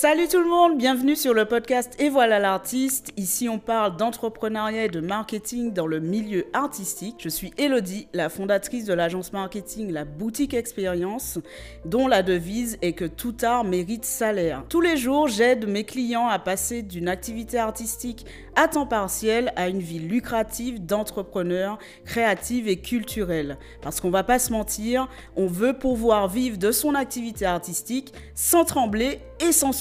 Salut tout le monde, bienvenue sur le podcast Et voilà l'artiste. Ici on parle d'entrepreneuriat et de marketing dans le milieu artistique. Je suis Elodie, la fondatrice de l'agence marketing La Boutique Expérience, dont la devise est que tout art mérite salaire. Tous les jours, j'aide mes clients à passer d'une activité artistique à temps partiel à une vie lucrative d'entrepreneur, créative et culturelle. Parce qu'on va pas se mentir, on veut pouvoir vivre de son activité artistique sans trembler et sans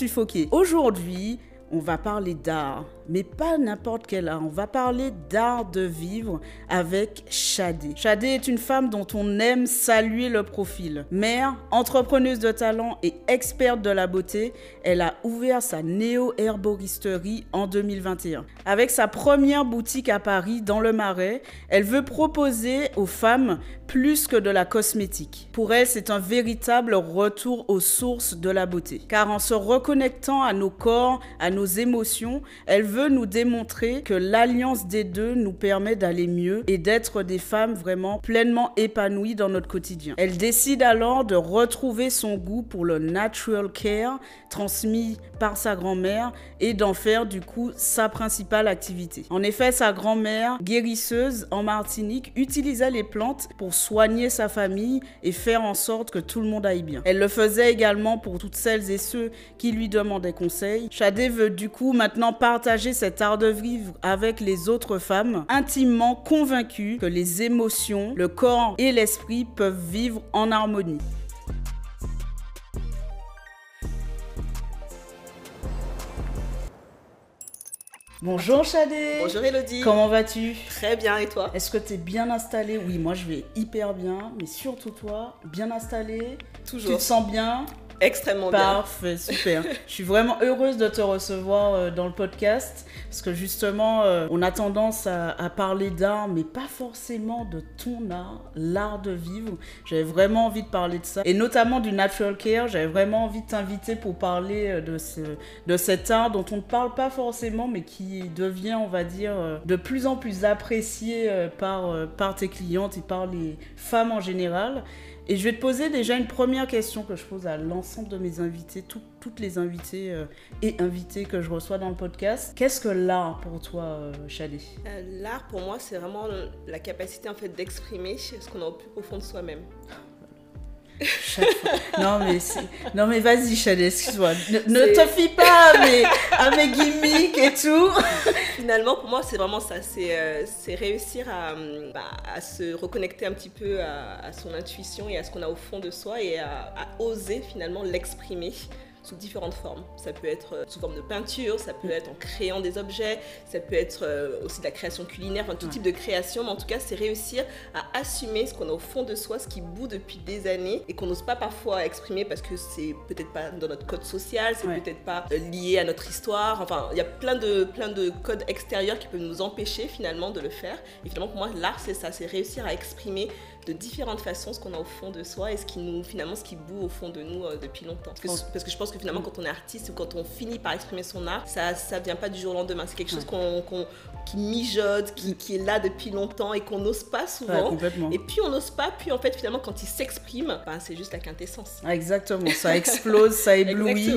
Aujourd'hui, on va parler d'art mais pas n'importe quel art. On va parler d'art de vivre avec Shadé. Shadé est une femme dont on aime saluer le profil. Mère, entrepreneuse de talent et experte de la beauté, elle a ouvert sa néo-herboristerie en 2021. Avec sa première boutique à Paris, dans le Marais, elle veut proposer aux femmes plus que de la cosmétique. Pour elle, c'est un véritable retour aux sources de la beauté. Car en se reconnectant à nos corps, à nos émotions, elle veut nous démontrer que l'alliance des deux nous permet d'aller mieux et d'être des femmes vraiment pleinement épanouies dans notre quotidien. Elle décide alors de retrouver son goût pour le natural care transmis par sa grand-mère et d'en faire du coup sa principale activité. En effet, sa grand-mère, guérisseuse en Martinique, utilisait les plantes pour soigner sa famille et faire en sorte que tout le monde aille bien. Elle le faisait également pour toutes celles et ceux qui lui demandaient conseil. Shadé veut du coup maintenant partager cet art de vivre avec les autres femmes, intimement convaincue que les émotions, le corps et l'esprit peuvent vivre en harmonie. Bonjour Chadé. Bonjour Elodie. Comment vas-tu? Très bien et toi? Est-ce que tu es bien installé Oui, moi je vais hyper bien, mais surtout toi, bien installé Toujours. Tu te sens bien? Extrêmement bien. Parfait, super. je suis vraiment heureuse de te recevoir euh, dans le podcast parce que justement, euh, on a tendance à, parler d'art, mais pas forcément de ton art, l'art de vivre. J'avais vraiment envie de parler de ça et notamment du natural care. J'avais vraiment envie de t'inviter pour parler euh, de, ce, de cet art dont on ne parle pas forcément, mais qui devient, on va dire, de plus en plus apprécié par, par tes clientes et par les femmes en général. Et je vais te poser déjà une première question que je pose à l'ensemble de mes invités, toutes les invités euh, et invités que je reçois dans le podcast. Qu'est-ce que l'art pour toi, euh, Chadé euh, L'art pour moi, c'est vraiment la capacité en fait d'exprimer ce qu'on a au plus profond de soi-même non mais non mais vas-y Chadé, excuse-moi. Ne, te fie pas à mes, à mes gimmicks et tout. Finalement pour moi c'est vraiment ça, c'est euh, réussir à, bah, à, se reconnecter un petit peu à, son intuition et à ce qu'on a au fond de soi et à oser finalement l'exprimer sous différentes formes. Ça peut être euh, sous forme de peinture, ça peut être en créant des objets, ça peut être euh, aussi de la création culinaire, enfin tout type de création, mais en tout cas c'est réussir à assumer ce qu'on a au fond de soi, ce qui bout depuis des années et qu'on n'ose pas parfois exprimer parce que c'est peut-être pas dans notre code social, c'est peut-être pas euh, lié à notre histoire, enfin il y a plein de, plein de codes extérieurs qui peuvent nous empêcher finalement de le faire. Et finalement pour moi l'art c'est ça, c'est réussir à exprimer de différentes façons ce qu'on a au fond de soi et ce qui nous finalement ce qui bout au fond de nous depuis longtemps. Parce que, je pense que finalement, quand on est artiste ou quand on finit par exprimer son art, ça ça vient pas du jour au lendemain. C'est quelque chose qu'on qui mijote, qui, qui, est là depuis longtemps et qu'on n'ose pas souvent. et puis on n'ose pas, puis en fait finalement quand il s'exprime, ben, c'est juste la quintessence. Ah, exactement, ça explose, ça éblouit.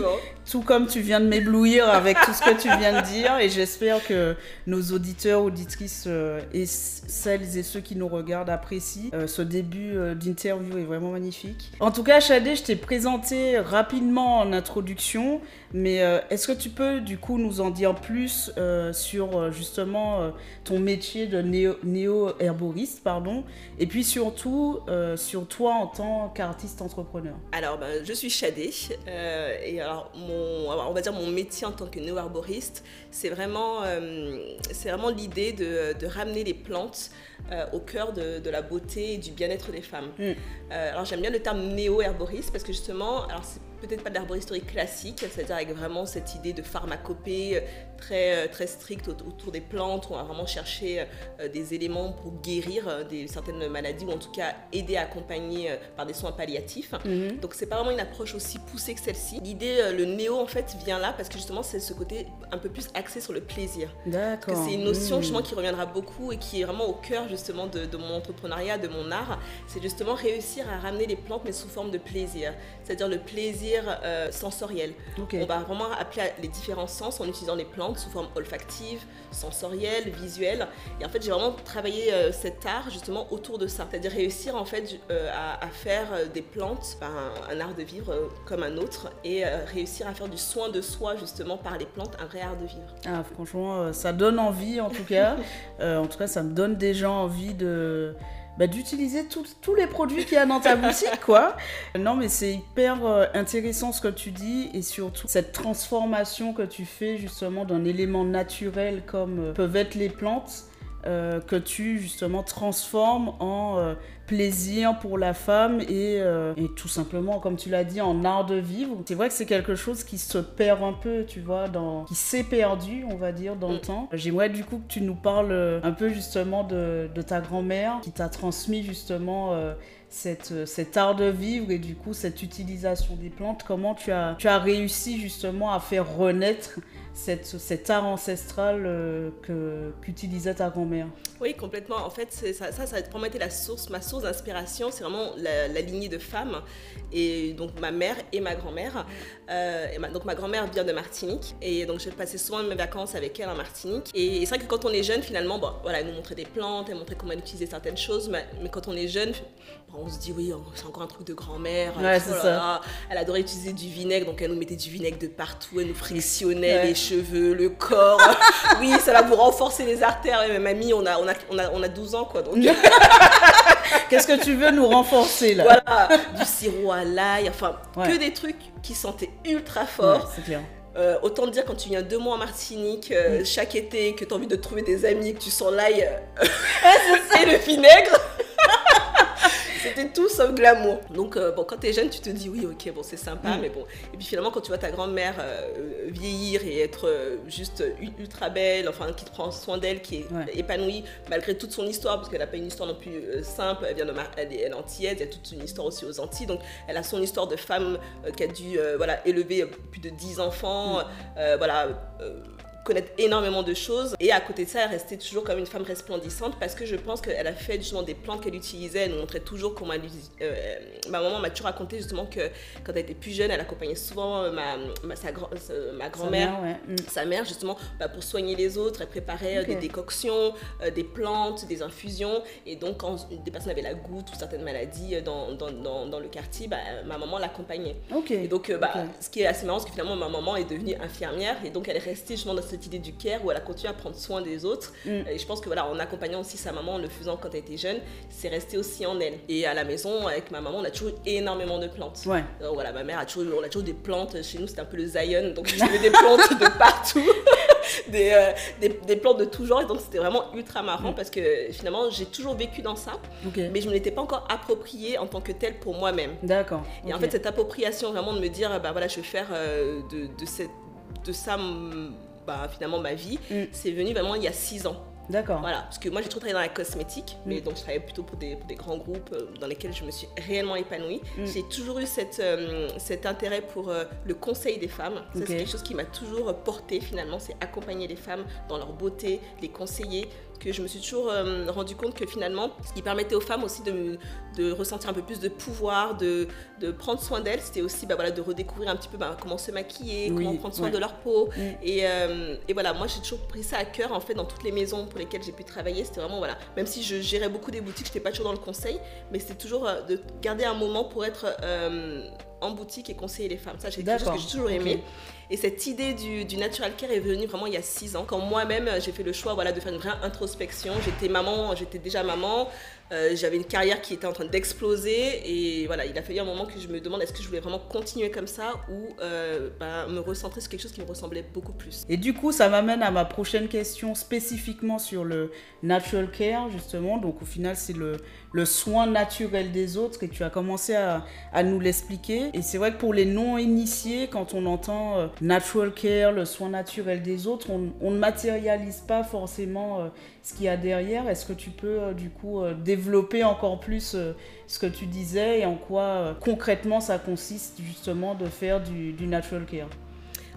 Tout comme tu viens de m'éblouir avec tout ce que tu viens de dire et j'espère que nos auditeurs, auditrices euh, et celles et ceux qui nous regardent apprécient. Euh, ce début euh, d'interview est vraiment magnifique. En tout cas, Chadé, je t'ai présenté rapidement en introduction, mais est-ce que tu peux du coup nous en dire plus sur justement euh, ton métier de néo-herboriste, pardon, et puis surtout euh, sur toi en tant qu'artiste entrepreneur? Alors, ben, je suis Chadé, euh, et alors, mon, on va dire mon métier en tant que néo-herboriste, c'est vraiment, c'est vraiment l'idée de, de, ramener les plantes au cœur de, de, la beauté et du bien-être des femmes. Mm. alors, j'aime bien le terme néo-herboriste parce que justement, alors c'est peut-être pas d'arboristerie classique, c'est-à-dire avec vraiment cette idée de pharmacopée euh, très, euh, très stricte autour des plantes, on va vraiment chercher euh, des éléments pour guérir des, certaines maladies ou en tout cas aider à accompagner par des soins palliatifs. Mhm. Donc c'est pas vraiment une approche aussi poussée que celle-ci. L'idée, le néo en fait vient là parce que justement c'est ce côté un peu plus axé sur le plaisir. D'accord. C'est une notion mhm. justement qui reviendra beaucoup et qui est vraiment au cœur justement de, de mon entrepreneuriat, de mon art. C'est justement réussir à ramener les plantes mais sous forme de plaisir. C'est-à-dire le plaisir euh, sensoriel. On va vraiment appeler les différents sens en utilisant les plantes sous forme olfactive, sensorielle, visuelle. Et en fait, j'ai vraiment travaillé euh, cet art justement autour de ça. C'est-à-dire réussir en fait à, faire des plantes, ben, un, art de vivre comme un autre, et réussir à faire du soin de soi justement par les plantes, un vrai art de vivre. Ah, franchement, ça donne envie en tout cas. en tout cas, ça me donne déjà envie de bah, d'utiliser tous les produits qu'il y a dans ta boutique, quoi. Non, mais c'est hyper euh, intéressant ce que tu dis et surtout cette transformation que tu fais justement d'un élément naturel comme euh, peuvent être les plantes euh, que tu justement transformes en euh, plaisir pour la femme euh, et, tout simplement, comme tu l'as dit, en art de vivre. C'est vrai que c'est quelque chose qui se perd un peu, tu vois, dans, qui s'est perdu, on va dire, dans le mm. temps. J'aimerais du coup que tu nous parles un peu justement de, ta grand-mère qui t'a transmis justement cette, cet art de vivre et du coup cette utilisation des plantes. Comment tu as, réussi justement à faire renaître cet art ancestral euh, qu'utilisait ta grand-mère? Oui, complètement. En fait, ça, ça, ça a vraiment été la source, ma source d'inspiration, c'est vraiment la, lignée de femmes. Et donc ma mère et ma grand-mère. Euh, donc ma grand-mère vient de Martinique. Et donc j'ai passé souvent mes vacances avec elle en Martinique. Et c'est vrai que quand on est jeune, finalement, bon, voilà, elle nous montrait des plantes, elle montrait comment elle utilisait certaines choses. Mais, quand on est jeune, on se dit, oui, oh, c'est encore un truc de grand-mère. Ouais, ça. Elle adorait utiliser du vinaigre, donc elle nous mettait du vinaigre de partout, elle nous frictionnait les cheveux, le corps. oui, ça va vous renforcer les artères. Mais mamie, on a, on a, on a, on a 12 ans, quoi. Donc... Qu'est-ce que tu veux nous renforcer là? Voilà, du sirop à l'ail, enfin, que des trucs qui sentaient ultra fort. c'est clair. Euh, autant te dire quand tu viens deux mois en Martinique, euh, mm. chaque été, que tu as envie de trouver des amis, que tu sens l'ail euh, et le vinaigre. C'était tout sauf glamour. Donc, euh, bon, quand t'es jeune, tu te dis oui, ok, bon, c'est sympa, mm. mais bon. Et puis finalement, quand tu vois ta grand-mère euh, vieillir et être euh, juste ultra belle, enfin, qui te prend soin d'elle, qui est épanouie, malgré toute son histoire, parce qu'elle n'a pas une histoire non plus simple, elle vient de elle, est, antillaise, il y a toute une histoire aussi aux Antilles, donc elle a son histoire de femme qui a dû, voilà, élever plus de 10 enfants, mm. voilà connaître énormément de choses. Et à côté de ça, elle restait toujours comme une femme resplendissante parce que je pense qu'elle a fait justement des plantes qu'elle utilisait. Elle nous montrait toujours comment elle euh, Ma maman m'a toujours raconté justement que quand elle était plus jeune, elle accompagnait souvent euh, ma, ma, sa, ma grand-mère, mm. sa, mère justement bah, pour soigner les autres. Elle préparait euh, des décoctions, des plantes, des infusions. Et donc quand des personnes avaient la goutte ou certaines maladies dans, dans, dans, le quartier, bah, ma maman l'accompagnait. Et donc bah, ce qui est assez marrant, c'est que finalement ma maman est devenue infirmière et donc elle est restée justement dans cette idée du care où elle a continué à prendre soin des autres. Mm. Et je pense que voilà, en accompagnant aussi sa maman, en le faisant quand elle était jeune, c'est resté aussi en elle. Et à la maison, avec ma maman, on a toujours énormément de plantes. Ouais. Voilà, ma mère a toujours, on a toujours des plantes. Chez nous, c'était un peu le Zion, donc j'avais des plantes de partout. Euh, des, des, plantes de tout genre. Et donc, c'était vraiment ultra marrant mm. parce que finalement, j'ai toujours vécu dans ça. Mais je ne l'étais pas encore approprié en tant que tel pour moi-même. D'accord. Et en fait, cette appropriation, vraiment de me dire, bah voilà, je vais faire euh, de, de, cette, de ça bah, finalement ma vie, mm. c'est venu vraiment il y a six ans. D'accord. Voilà, parce que moi j'ai toujours travaillé dans la cosmétique, mais mm. donc je travaillais plutôt pour des, des grands groupes euh, dans lesquels je me suis réellement épanouie. Mm. J'ai toujours eu cette, euh, cet intérêt pour euh, le conseil des femmes. c'est quelque chose qui m'a toujours porté finalement, c'est accompagner les femmes dans leur beauté, les conseiller, que je me suis toujours euh, rendu compte que finalement, ce qui permettait aux femmes aussi de, de ressentir un peu plus de pouvoir, de, de prendre soin d'elles, c'était aussi bah, voilà, de redécouvrir un petit peu bah, comment se maquiller, comment prendre soin de leur peau. Mm. Et, euh, et, voilà, moi j'ai toujours pris ça à cœur en fait dans toutes les maisons pour lesquelles j'ai pu travailler. C'était vraiment, voilà, même si je gérais beaucoup des boutiques, je n'étais pas toujours dans le conseil, mais c'était toujours euh, de garder un moment pour être en boutique et conseiller les femmes. Ça, c'est quelque chose que j'ai toujours aimé. Et cette idée du, du, natural care est venue vraiment il y a six ans, quand moi-même j'ai fait le choix voilà, de faire une vraie introspection. J'étais maman, j'étais déjà maman, euh, j'avais une carrière qui était en train d'exploser et voilà, il a fallu un moment que je me demande est-ce que je voulais vraiment continuer comme ça ou euh, bah, me recentrer sur quelque chose qui me ressemblait beaucoup plus. Et du coup, ça m'amène à ma prochaine question spécifiquement sur le natural care justement. Donc au final, c'est le, soin naturel des autres et tu as commencé à, à nous l'expliquer. Et c'est vrai que pour les non-initiés, quand on entend euh, natural care, le soin naturel des autres, on, on ne matérialise pas forcément ce qu'il y a derrière. Est-ce que tu peux du coup développer développer encore plus euh, ce que tu disais et en quoi euh, concrètement ça consiste justement de faire du, natural care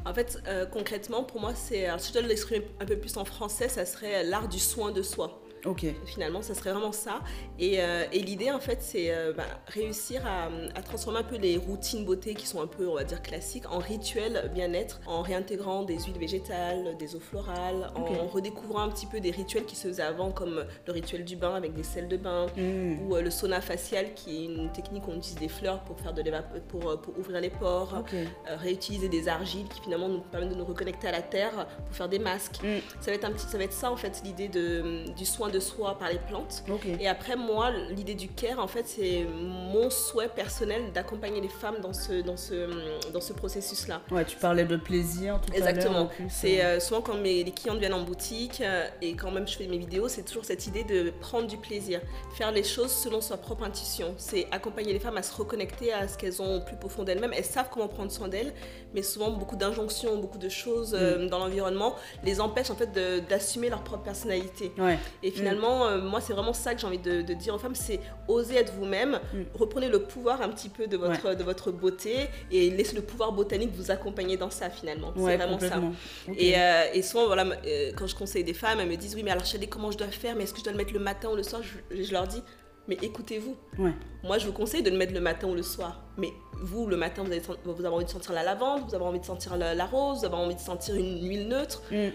en fait, euh, concrètement, pour moi, c'est, si je dois l'exprimer un peu plus en français, ça serait l'art du soin de soi. Ok. Finalement, ça serait vraiment ça. Et, euh, et l'idée, en fait, c'est euh, bah, réussir à, à transformer un peu les routines beauté qui sont un peu, on va dire, classiques en rituels bien-être, en réintégrant des huiles végétales, des eaux florales, en redécouvrant un petit peu des rituels qui se faisaient avant, comme le rituel du bain avec des sels de bain, Mm. ou euh, le sauna facial, qui est une technique où on utilise des fleurs pour, faire de pour, pour ouvrir les pores. Réutiliser des argiles qui finalement nous permettent de nous reconnecter à la terre pour faire des masques. Mm. Ça, va être un petit, ça va être ça en fait l'idée du soin de soi par les plantes. Et après moi l'idée du care en fait c'est mon souhait personnel d'accompagner les femmes dans ce, dans ce, dans ce processus là. Ouais, tu parlais de plaisir tout à l'heure. Exactement. C'est euh, euh, souvent quand mes, les clientes viennent en boutique euh, et quand même je fais mes vidéos, c'est toujours cette idée de prendre du plaisir, faire les choses selon sa propre intuition. C'est accompagner les femmes à se reconnecter à ce qu'elles ont au plus profond d'elles-mêmes. Elles savent comment prendre soin d'elles, mais souvent beaucoup d'injonctions, beaucoup de choses Mm. dans l'environnement les empêchent en fait de- d'assumer leur propre personnalité. Ouais. Et finalement, euh, moi, c'est vraiment ça que j'ai envie de, de dire aux femmes, c'est oser être vous-même, Mm. reprenez le pouvoir un petit peu de votre, de votre beauté et laissez le pouvoir botanique vous accompagner dans ça finalement. Ouais, c'est vraiment ça. Et, euh, et souvent, voilà, euh, quand je conseille des femmes, elles me disent, oui, mais alors, Chadé, comment je dois faire? Mais est-ce que je dois le mettre le matin ou le soir? Je, je leur dis, mais écoutez-vous. Ouais. Moi, je vous conseille de le mettre le matin ou le soir. Mais vous, le matin, vous, sen- vous avez envie de sentir la lavande, vous avez envie de sentir la, la rose, vous avez envie de sentir une huile neutre. Mm.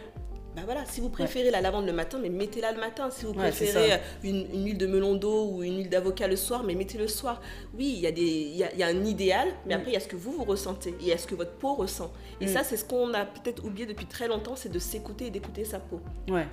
Bah voilà, si vous préférez la lavande le matin, mais mettez-la le matin. Si vous préférez euh, une, une huile de melon d'eau ou une huile d'avocat le soir, mais mettez le soir. Oui, il y, a des- il y a, y a un idéal, mais Mm. après, il y a ce que vous, vous ressentez et il y a ce que votre peau ressent. Et Mm. ça, c'est ce qu'on a peut-être oublié depuis très longtemps, c'est de s'écouter et d'écouter sa peau. Ouais.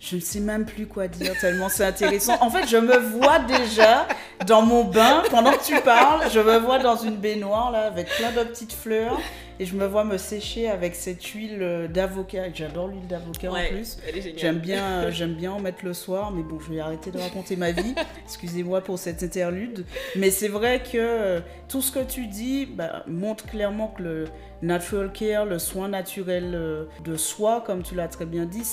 Je ne sais même plus quoi dire tellement c'est intéressant. En fait, je me vois déjà dans mon bain pendant que tu parles. Je me vois dans une baignoire là avec plein de petites fleurs et je me vois me sécher avec cette huile euh, d'avocat. J'adore l'huile d'avocat en plus. J'aime bien, euh, j'aime bien en mettre le soir, mais bon, je vais arrêter de raconter ma vie. Excusez-moi pour cette interlude. Mais c'est vrai que euh, tout ce que tu dis bah, montre clairement que le natural care, le soin naturel de soi, comme tu l'as très bien dit,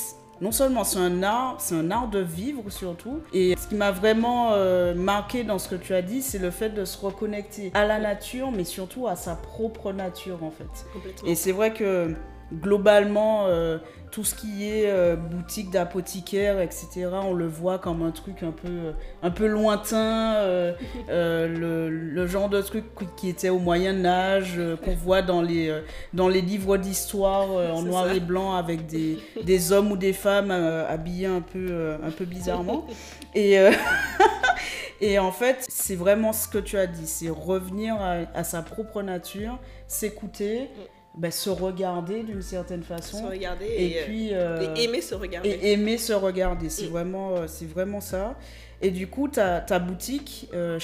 non seulement c'est un art, c'est un art de vivre surtout. Et ce qui m'a vraiment euh, marqué dans ce que tu as dit, c'est le fait de se reconnecter à la nature, mais surtout à sa propre nature en fait. Et c'est vrai que globalement, euh, tout ce qui est euh, boutique d'apothicaire, etc., on le voit comme un truc un peu, euh, un peu lointain, euh, le, le genre de truc qui- était au Moyen Âge, qu'on voit dans les, dans les livres d'histoire en noir ça. et blanc avec des, des hommes ou des femmes habillés un peu, un peu bizarrement. Et, et en fait, c'est vraiment ce que tu as dit, c'est revenir à, à sa propre nature, s'écouter, ben, se regarder d'une certaine Se façon, regarder et, et, euh, puis euh, et aimer se regarder. et aimer se regarder. C'est Mm. vraiment, euh, c'est vraiment ça. Et du coup, ta, ta boutique, euh,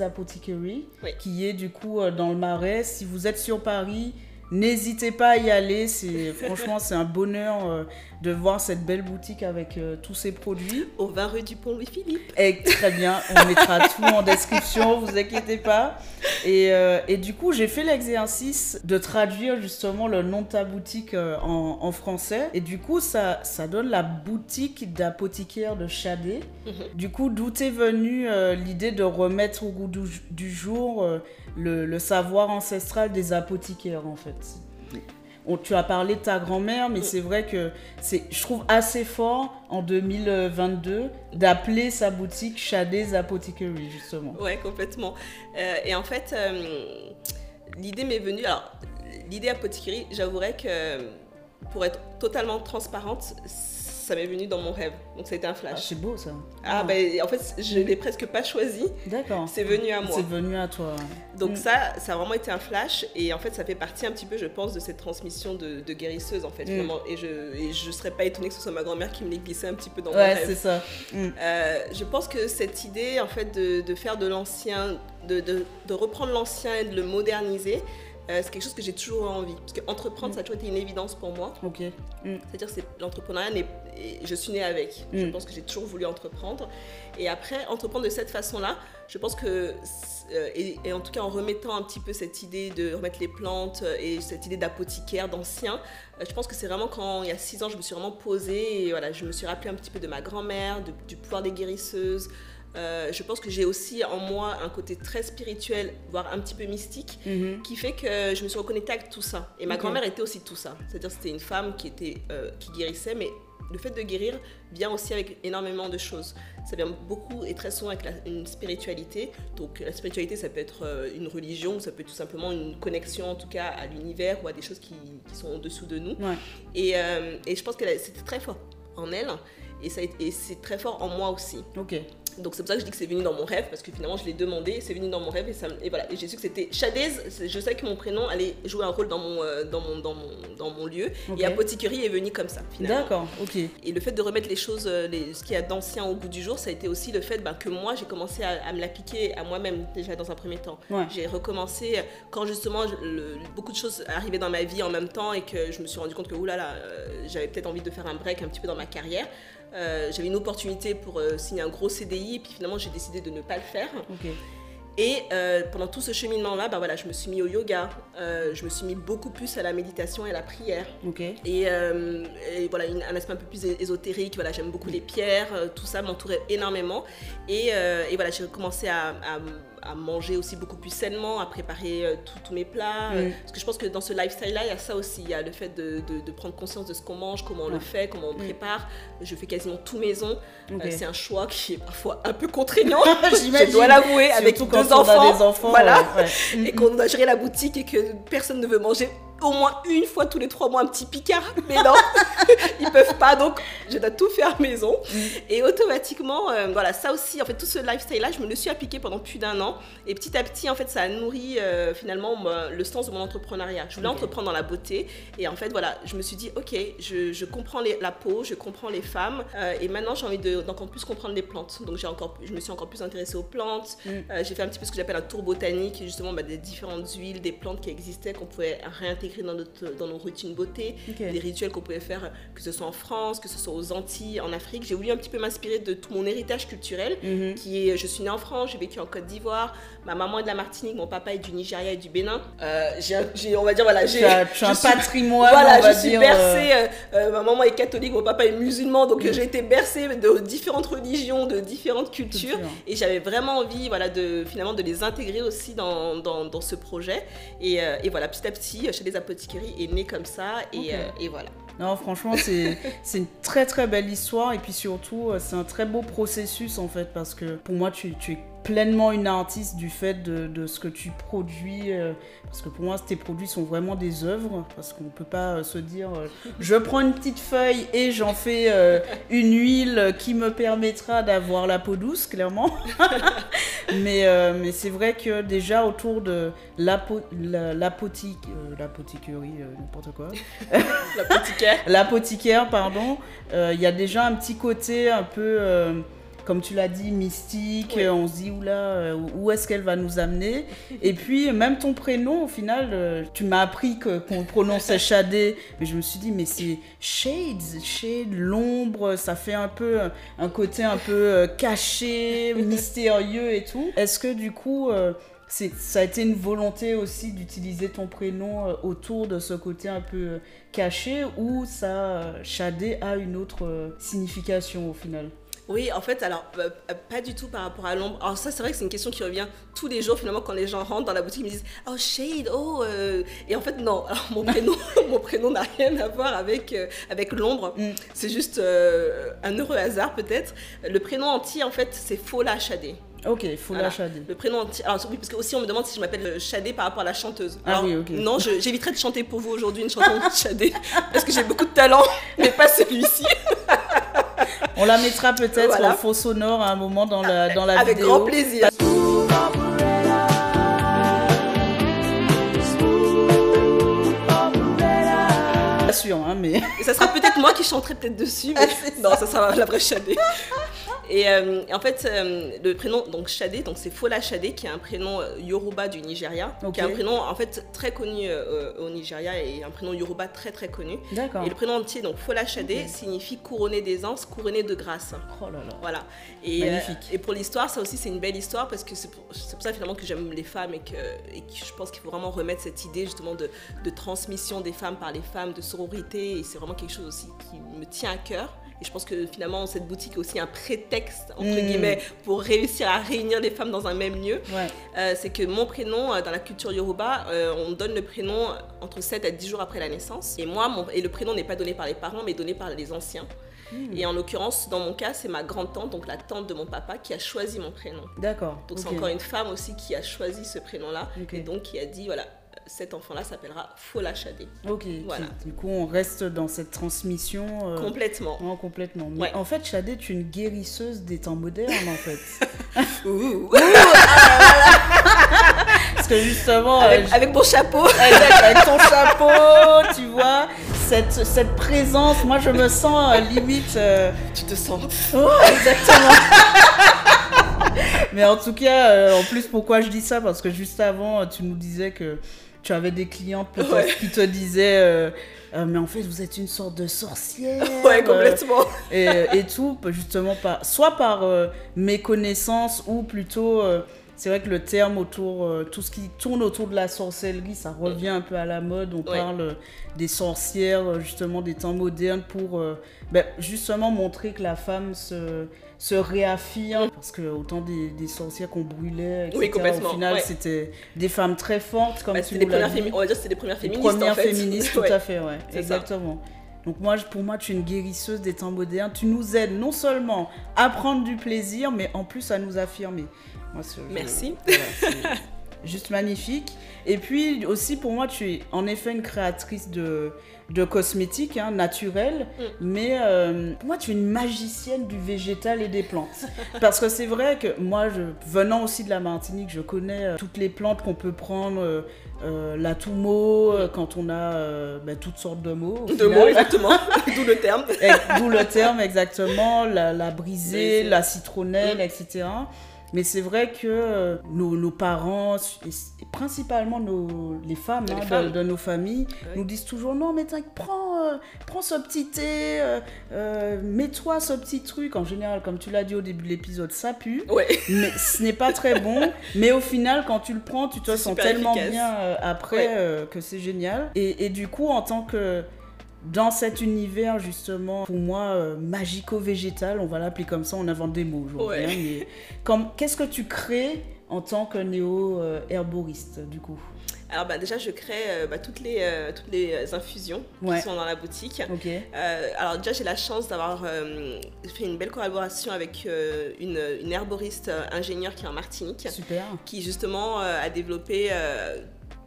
Apothecary, Oui. qui est du coup euh, dans le Marais. Si vous êtes sur Paris, n'hésitez pas à y aller. C'est franchement, c'est un bonheur de voir cette belle boutique avec euh, tous ces produits. Au 20 rue du Pont Louis-Philippe. Et très bien, on mettra tout en description, vous inquiétez pas. Et, euh, et du coup, j'ai fait l'exercice de traduire justement le nom de ta boutique euh, en, en français. Et du coup, ça, ça donne la boutique d'apothicaire de Chadé. Mhm. Du coup, d'où est venue l'idée de remettre au goût du, du jour le, le savoir ancestral des apothicaires en fait? On- tu as parlé de ta grand-mère, mais c'est vrai que c'est, je trouve assez fort en 2022 d'appeler sa boutique Shadé's Apothecary, justement. Ouais, complètement. Euh, et en fait, euh, l'idée m'est venue. Alors, l'idée apothicarie, j'avouerais que pour être totalement transparente, ça m'est venu dans mon rêve. Donc, ça a été un Ah, flash. c'est beau ça. Ah, ben, en fait, je l'ai presque pas choisi. D'accord. C'est venu à moi. C'est venu à toi. Donc Mm. ça, ça a vraiment été un flash et en fait ça fait partie un petit peu, je pense, de cette transmission de, de guérisseuse en fait. Mm. Et je et je serais pas étonnée que ce soit ma grand-mère qui me l'ait glissé un petit peu dans mon Ouais, rêve. c'est ça. Mm. Euh, je pense que cette idée en fait de, de faire de l'ancien, de- de reprendre l'ancien et de le moderniser, euh, c'est quelque chose que j'ai toujours envie. Parce que entreprendre, ça a toujours été une évidence pour moi. Ok. Mm. C'est-à-dire que l'entrepreneuriat, je suis née avec. Je Mm. pense que j'ai toujours voulu entreprendre. Et après, entreprendre de cette façon-là, je pense que, euh, et, et en tout cas en remettant un petit peu cette idée de remettre les plantes euh, et cette idée d'apothicaire, d'ancien, je pense que c'est vraiment quand, il y a six ans, je me suis vraiment posée et voilà, je me suis rappelé un petit peu de ma grand-mère, du pouvoir des guérisseuses. Euh, je pense que j'ai aussi en moi un côté très spirituel, voire un petit peu mystique, Mhm. qui fait que je me suis reconnectée avec tout ça. Et ma grand-mère était aussi tout ça. C'est-à-dire que c'était une femme qui, était, euh, qui guérissait, mais le fait de guérir vient aussi avec énormément de choses. Ça vient beaucoup et très souvent avec une spiritualité. Donc la spiritualité, ça peut être euh, une religion, ça peut être tout simplement une connexion en tout cas à l'univers ou à des choses qui, sont au-dessous de nous. Et, euh, et, je pense que c'était très fort en elle et, et c'est très fort en moi aussi. Ok. Donc c'est pour ça que je dis que c'est venu dans mon rêve, parce que finalement je l'ai demandé, c'est venu dans mon rêve et, ça, et voilà. Et j'ai su que c'était Shadez, je sais que mon prénom allait jouer un rôle dans mon, euh, dans mon, dans mon, dans mon lieu. Et Apothicary est venu comme ça, finalement. D'accord, ok. Et le fait de remettre les choses, euh, les, ce qu'il y a d'ancien au bout du jour, ça a été aussi le fait ben, que moi j'ai commencé à, me l'appliquer à moi-même déjà dans un premier temps. J'ai recommencé quand justement beaucoup de choses arrivaient dans ma vie en même temps et que je me suis rendu compte que oulala, euh, j'avais peut-être envie de faire un break un petit peu dans ma carrière. Euh, j'avais une opportunité pour euh, signer un gros CDI, et puis finalement j'ai décidé de ne pas le faire. Et euh, pendant tout ce cheminement-là, bah voilà, je me suis mis au yoga, je me suis mis beaucoup plus à la méditation et à la prière. Et, voilà, un aspect un peu plus ésotérique, voilà, j'aime beaucoup les pierres, tout ça m'entourait énormément. Et, voilà, j'ai commencé à à manger aussi beaucoup plus sainement, à préparer euh, tous mes plats. Euh, parce que je pense que dans ce lifestyle-là, il y a ça aussi. Il y a le fait de, de, prendre conscience de ce qu'on mange, comment on le fait, comment on prépare. Je fais quasiment tout maison. Euh, c'est un choix qui est parfois un peu contraignant, je dois l'avouer, avec deux enfants. enfants. Voilà. Et qu'on doit gérer la boutique et que personne ne veut manger au moins une fois tous les trois mois un petit picard. Mais non, ils peuvent pas, donc je dois tout faire maison. Mm. Et automatiquement, euh, voilà, ça aussi, en fait, tout ce lifestyle-là, je me le suis appliqué pendant plus d'un an. Et petit à petit, en fait, ça a nourri euh, finalement le sens de mon entrepreneuriat. Je voulais entreprendre dans la beauté. Et en fait, voilà, je me suis dit, ok, je, comprends la peau, je comprends les femmes. Euh, et maintenant, j'ai envie d'encore plus comprendre les plantes. Donc, j'ai encore, je me suis encore plus intéressée aux plantes. Mm. j'ai fait un petit peu ce que j'appelle un tour botanique, justement, bah, des différentes huiles, des plantes qui existaient, qu'on pouvait réintégrer dans, notre, dans nos routines beauté, des rituels qu'on pouvait faire, que ce soit en France, que ce soit aux Antilles, en Afrique. J'ai voulu un petit peu m'inspirer de tout mon héritage culturel, mhm. qui est, je suis née en France, j'ai vécu en Côte d'Ivoire, ma maman est de la Martinique, mon papa est du Nigeria et du Bénin. Euh, j'ai, on va dire, voilà, j'ai un patrimoine. Voilà, on je suis bercée. Euh, euh, ma maman est catholique, mon papa est musulman, donc j'ai été bercée de différentes religions, de différentes cultures, et j'avais vraiment envie, voilà, de finalement de les intégrer aussi dans, dans, dans ce projet. Et, et, voilà, petit à petit, chez les Apothicary est né comme ça et, et voilà. Non, franchement, c'est une très très belle histoire. Et puis surtout, euh, c'est un très beau processus en fait parce que pour moi, tu, tu es pleinement une artiste du fait de, de ce que tu produis. Euh, parce que pour moi, tes produits sont vraiment des œuvres. Parce qu'on ne peut pas se dire je prends une petite feuille et j'en fais une huile qui me permettra d'avoir la peau douce, clairement. mais mais c'est vrai que déjà autour de l'apothique, l'apothiquerie, n'importe quoi. L'apothicaire. L'apothicaire, pardon. Euh, il y a déjà un petit côté un peu, euh, comme tu l'as dit, mystique. On se dit, oula, euh, où est-ce qu'elle va nous amener Et puis, même ton prénom, au final, tu m'as appris qu'on prononçait Shadé. Mais je me suis dit, mais c'est Shades, Shade, l'ombre, ça fait un peu un côté un peu caché, mystérieux et tout. Est-ce que du coup ça a été une volonté aussi d'utiliser ton prénom euh, autour de ce côté un peu euh, caché ou ça, Shadé, a une autre euh, signification au final? Oui, en fait, alors, pas du tout par rapport à l'ombre. Alors, ça, c'est vrai que c'est une question qui revient tous les jours, finalement, quand les gens rentrent dans la boutique, ils me disent Oh, Shade, oh Et en fait, non, alors, mon prénom mon prénom n'a rien à voir avec, avec l'ombre. Mm. C'est juste un heureux hasard, peut-être. Le prénom entier, en fait, c'est Fola Shadé. Ok, Fola voilà. Le prénom entier. Alors, oui, parce que aussi on me demande si je m'appelle Chadé par rapport à la chanteuse. ah oui, ok. Non, j'éviterai de chanter pour vous aujourd'hui une chanson de Chadé parce que j'ai beaucoup de talent, mais pas celui-ci. on la mettra peut-être en faux sonore à un moment dans la, dans la Avec vidéo. Avec grand plaisir. Sûr, hein, mais... Et ça sera peut-être moi qui chanterai peut-être dessus, mais non, ça sera la vraie Chadé. Euh, et, en fait, euh, le prénom, donc Shadé, donc c'est Fola Shadé, qui est un prénom euh, Yoruba du Nigeria, qui est un prénom en fait très connu au Nigeria et un prénom Yoruba très très connu. Et le prénom entier, donc Fola Shadé, signifie couronné d'aisance, couronné de grâce. Oh là là. Voilà. Et, et pour l'histoire, ça aussi c'est une belle histoire parce que c'est pour, pour, ça finalement que j'aime les femmes et que, et que je pense qu'il faut vraiment remettre cette idée justement de, de transmission des femmes par les femmes, de sororité. Et c'est vraiment quelque chose aussi qui me tient à cœur. Et je pense que finalement, cette boutique est aussi un prétexte entre mm. guillemets, pour réussir à réunir des femmes dans un même lieu. Euh, c'est que mon prénom, dans la culture Yoruba, on donne le prénom entre 7 à 10 jours après la naissance. Et moi, mon, et le prénom n'est pas donné par les parents, mais donné par les anciens. Mm. Et en l'occurrence, dans mon cas, c'est ma grande-tante, donc la tante de mon papa, qui a choisi mon prénom. D'accord. Donc c'est encore une femme aussi qui a choisi ce prénom-là. Et donc qui a dit, voilà, cet enfant-là s'appellera Fola Chadé. Ok, voilà. Du coup, on reste dans cette transmission. Euh, complètement. complètement. Mais en fait, Chadé, tu es une guérisseuse des temps modernes, en fait. Ouh. Parce que justement. Avec, euh, mon chapeau. avec ton chapeau, tu vois. Cette, cette présence, moi, je me sens euh, limite. Tu te sens. Oh, exactement. Mais en tout cas, en plus, pourquoi je dis ça? Parce que juste avant, tu nous disais que tu avais des clientes qui te disaient euh, euh, mais en fait vous êtes une sorte de sorcière ouais complètement. et, et, tout justement par soit par euh, méconnaissance ou plutôt c'est vrai que le terme autour tout ce qui tourne autour de la sorcellerie ça revient un peu à la mode. On parle des sorcières justement des temps modernes pour ben, justement montrer que la femme se se réaffirme. Parce que autant des, des sorcières qu'on brûlait etc. au final c'était des femmes très fortes comme bah, tu des premières on va dire c'était des premières féministes premières en fait. féministes tout à fait ouais exactement. Donc moi pour moi tu es une guérisseuse des temps modernes. Tu nous aides non seulement à prendre du plaisir mais en plus à nous affirmer moi, merci juste magnifique et puis aussi pour moi tu es en effet une créatrice de de cosmétiques hein, naturels, mm. mais euh, moi, tu es une magicienne du végétal et des plantes. Parce que c'est vrai que moi, je, venant aussi de la Martinique, je connais euh, toutes les plantes qu'on peut prendre. Euh, la toumo, mm. quand on a ben, toutes sortes de mots. De mots, exactement. D'où le terme. D'où le terme, exactement. La, la brisée, la citronnelle, mm. etc. Mais c'est vrai que euh, nos, parents, et principalement nos, les femmes, hein, De, nos familles, nous disent toujours non, mais prends, euh, prends ce petit thé, euh, mets-toi ce petit truc. En général, comme tu l'as dit au début de l'épisode, ça pue. Mais ce n'est pas très bon. mais au final, quand tu le prends, tu te sens tellement bien après que c'est génial. Et, et du coup, en tant que dans cet univers justement, pour moi, euh, magico-végétal, on va l'appeler comme ça, on invente des mots aujourd'hui. Hein, qu'est-ce que tu crées en tant que néo-herboriste du coup? Alors bah, déjà, je crée euh, bah, toutes, les, euh, toutes les infusions qui sont dans la boutique. alors déjà, j'ai la chance d'avoir fait une belle collaboration avec une, une, herboriste ingénieure qui est en Martinique. Super. Qui justement a développé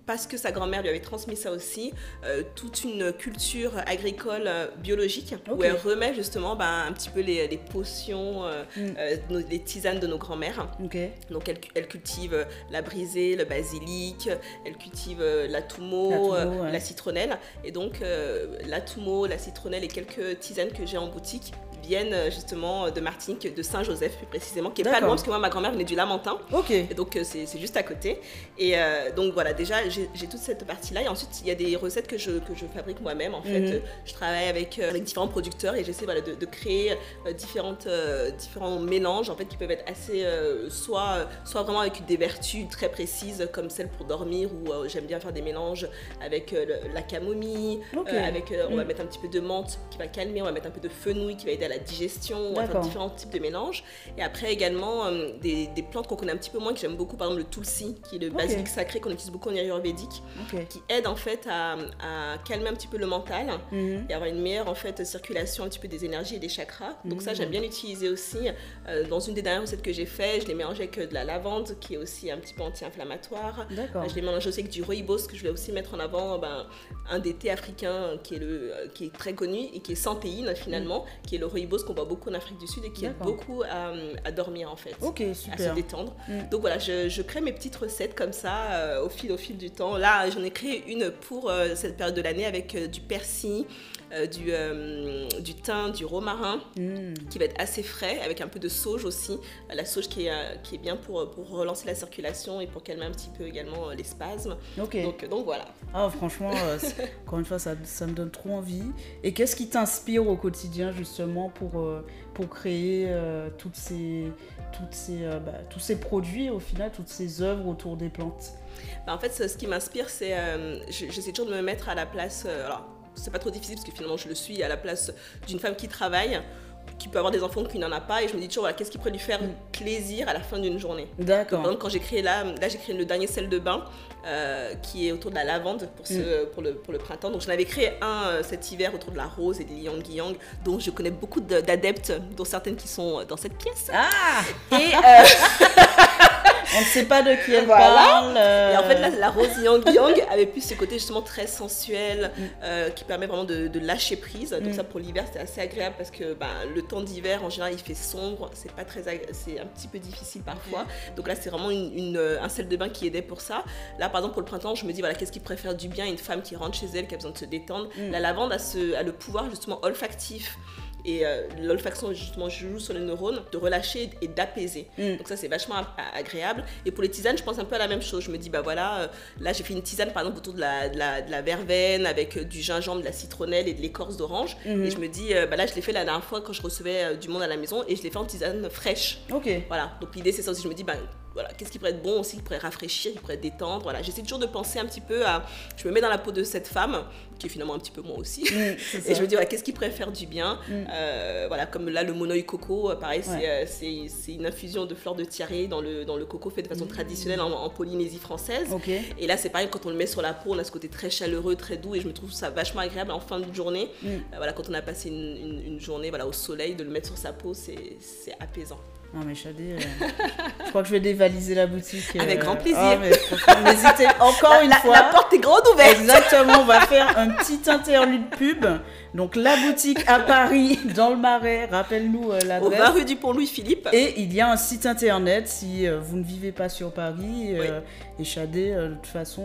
parce que sa grand-mère lui avait transmis ça aussi, euh, toute une culture agricole euh, biologique où elle remet justement bah, un petit peu les, potions, euh, mm. les tisanes de nos grands-mères. Donc elle, cultive la brisée, le basilic, elle cultive la toumo, la, citronnelle. Et donc la toumo, la citronnelle et quelques tisanes que j'ai en boutique viennent euh, justement de Martinique, de Saint-Joseph plus précisément, qui est pas loin parce que moi ma grand-mère venait du Lamentin. Ok. Et donc euh, c'est juste à côté. Et euh, donc voilà, déjà j'ai toute cette partie-là. Et ensuite il y a des recettes que je, que je fabrique moi-même. En fait, mhm. je travaille avec, avec, différents producteurs et j'essaie voilà, de, de, créer différentes, différents mélanges en fait qui peuvent être assez soit, soit vraiment avec des vertus très précises comme celle pour dormir ou j'aime bien faire des mélanges avec la camomille, avec on va mhm. mettre un petit peu de menthe qui va calmer, on va mettre un peu de fenouil qui va aider à la digestion, enfin, différents types de mélanges. Et après également euh, des, des, plantes qu'on connaît un petit peu moins, que j'aime beaucoup, par exemple le tulsi, qui est le basilic sacré qu'on utilise beaucoup en ayurvédique, qui aide en fait à, à, calmer un petit peu le mental mhm. et avoir une meilleure en fait circulation un petit peu des énergies et des chakras. Donc ça j'aime mhm. bien l'utiliser aussi. Euh, dans une des dernières recettes que j'ai fait, je l'ai mélangé avec euh, de la lavande qui est aussi un petit peu anti-inflammatoire. je l'ai mélangé aussi avec du rooibos que je vais aussi mettre en avant ben, un des thés africains qui est, le, qui est très connu et qui est sans théine finalement, qui est le rooibos qu'on voit beaucoup en Afrique du Sud et qui aide beaucoup à, dormir en fait. Super. À se détendre. Mm. Donc voilà, je, crée mes petites recettes comme ça euh, au, fil, au fil du temps. Là, j'en ai créé une pour euh, cette période de l'année avec euh, du persil, du, du thym, du romarin, mm. qui va être assez frais, avec un peu de sauge aussi. La sauge qui est, qui est bien pour, pour relancer la circulation et pour calmer un petit peu également les spasmes. Donc, donc voilà. Ah, franchement, encore une fois, ça, ça me donne trop envie. Et qu'est-ce qui t'inspire au quotidien justement pour euh, pour, créer euh, toutes ces, toutes ces, euh, bah, tous ces produits, au final, toutes ces œuvres autour des plantes? Bah, En fait, ce qui m'inspire, c'est. j'essaie toujours de me mettre à la place. alors, c'est pas trop difficile parce que finalement, je le suis à la place d'une femme qui travaille qui peut avoir des enfants qui n'en a pas et je me dis toujours voilà, qu'est-ce qui pourrait lui faire plaisir à la fin d'une journée? D'accord. Par exemple quand j'ai créé là, là j'ai créé le dernier sel de bain euh, qui est autour de la lavande pour, ce, pour, le, pour le printemps. Donc j'en avais créé un euh, cet hiver autour de la rose et des yang yang dont je connais beaucoup de- d'adeptes, dont certaines qui sont dans cette pièce. Ah Et, euh, On ne sait pas de qui elle Voilà. parle. euh, Et en fait, là, la rose yang yang avait plus ce côté justement très sensuel Mm. euh, qui permet vraiment de, de lâcher prise. Donc, ça pour l'hiver, c'était assez agréable parce que ben, le temps d'hiver, en général, il fait sombre. C'est pas très c'est un petit peu difficile parfois. Donc là, c'est vraiment une, une, euh, un sel de bain qui aidait pour ça. Là, par exemple, pour le printemps, je me dis voilà, qu'est-ce qui préfère du bien Une femme qui rentre chez elle, qui a besoin de se détendre? Mm. La lavande a, ce, a le pouvoir justement olfactif. Et euh, l'olfaction justement joue sur les neurones, de relâcher et d'apaiser. Mm. Donc ça c'est vachement agréable. Et pour les tisanes, je pense un peu à la même chose. Je me dis bah voilà, euh, là j'ai fait une tisane par exemple autour de la, de la, de la verveine avec euh, du gingembre, de la citronnelle et de l'écorce d'orange. Mhm. Et je me dis bah là je l'ai fait la dernière fois quand je recevais du monde à la maison et je l'ai fait en tisane fraîche. Ok. Voilà. Donc l'idée c'est ça aussi. Je me dis bah voilà, qu'est-ce qui pourrait être bon aussi, qui pourrait rafraîchir, qui pourrait détendre. Voilà, j'essaie toujours de penser un petit peu à. Je me mets dans la peau de cette femme, qui est finalement un petit peu moi aussi. Et je me dis, voilà, qu'est-ce qui pourrait faire du bien Mm. Euh, Voilà, comme là, le monoï coco, euh, pareil, c'est, Ouais. euh, c'est, une infusion de fleurs de tiare dans le, dans le coco fait de façon traditionnelle en, en Polynésie française. Et là, c'est pareil, quand on le met sur la peau, on a ce côté très chaleureux, très doux, et je me trouve ça vachement agréable en fin de journée. Mm. Euh, voilà, quand on a passé une, une- une journée voilà, au soleil, de le mettre sur sa peau, c'est apaisant. Non mais Chadé, euh, je crois que je vais dévaliser la boutique. euh, Avec grand plaisir. ah, mais franchement, N'hésitez encore La, une la- fois. la porte est grande ouverte Exactement, on va faire un petit interlude pub. Donc la boutique à Paris, dans le Marais, rappelle-nous euh, Au l'adresse. 20 rue du Pont-Louis-Philippe. Et il y a un site internet si euh, vous ne vivez pas sur Paris. euh, Et Chadé, de toute façon,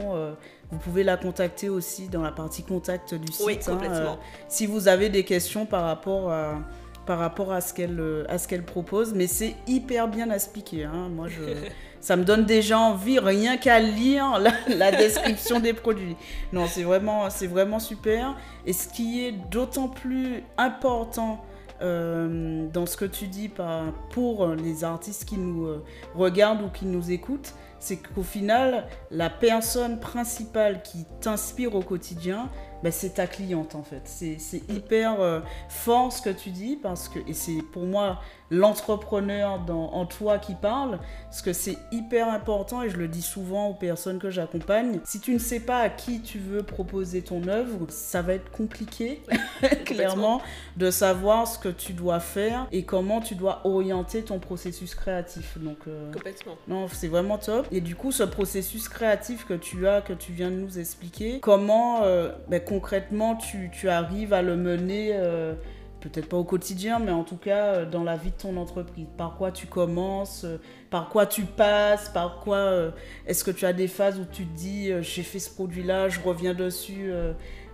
vous pouvez la contacter aussi dans la partie contact du site. Oui, hein, complètement. si vous avez des questions par rapport à, par rapport à ce qu'elle euh, à ce qu'elle propose. Mais c'est hyper bien expliqué. hein. Moi, je, ça me donne déjà envie, rien qu'à lire la, la description des produits. Non, c'est vraiment, c'est vraiment super. Et ce qui est d'autant plus important euh, dans ce que tu dis par, pour les artistes qui nous euh, regardent ou qui nous écoutent, c'est qu'au final, la personne principale qui t'inspire au quotidien, ben, c'est ta cliente en fait. C'est hyper euh, fort ce que tu dis parce que, et c'est pour moi l'entrepreneur en toi qui parle, parce que c'est hyper important et je le dis souvent aux personnes que j'accompagne. Si tu ne sais pas à qui tu veux proposer ton œuvre, ça va être compliqué, clairement, de savoir ce que tu dois faire et comment tu dois orienter ton processus créatif. Donc, euh, Complètement. non, c'est vraiment top. Et du coup, ce processus créatif que tu as, que tu viens de nous expliquer, comment euh, ben, concrètement tu, arrives à le mener, euh, peut-être pas au quotidien, mais en tout cas euh, dans la vie de ton entreprise Par quoi tu commences euh, Par quoi tu passes Par quoi est-ce que tu as des phases où tu te dis j'ai fait ce produit-là, je reviens dessus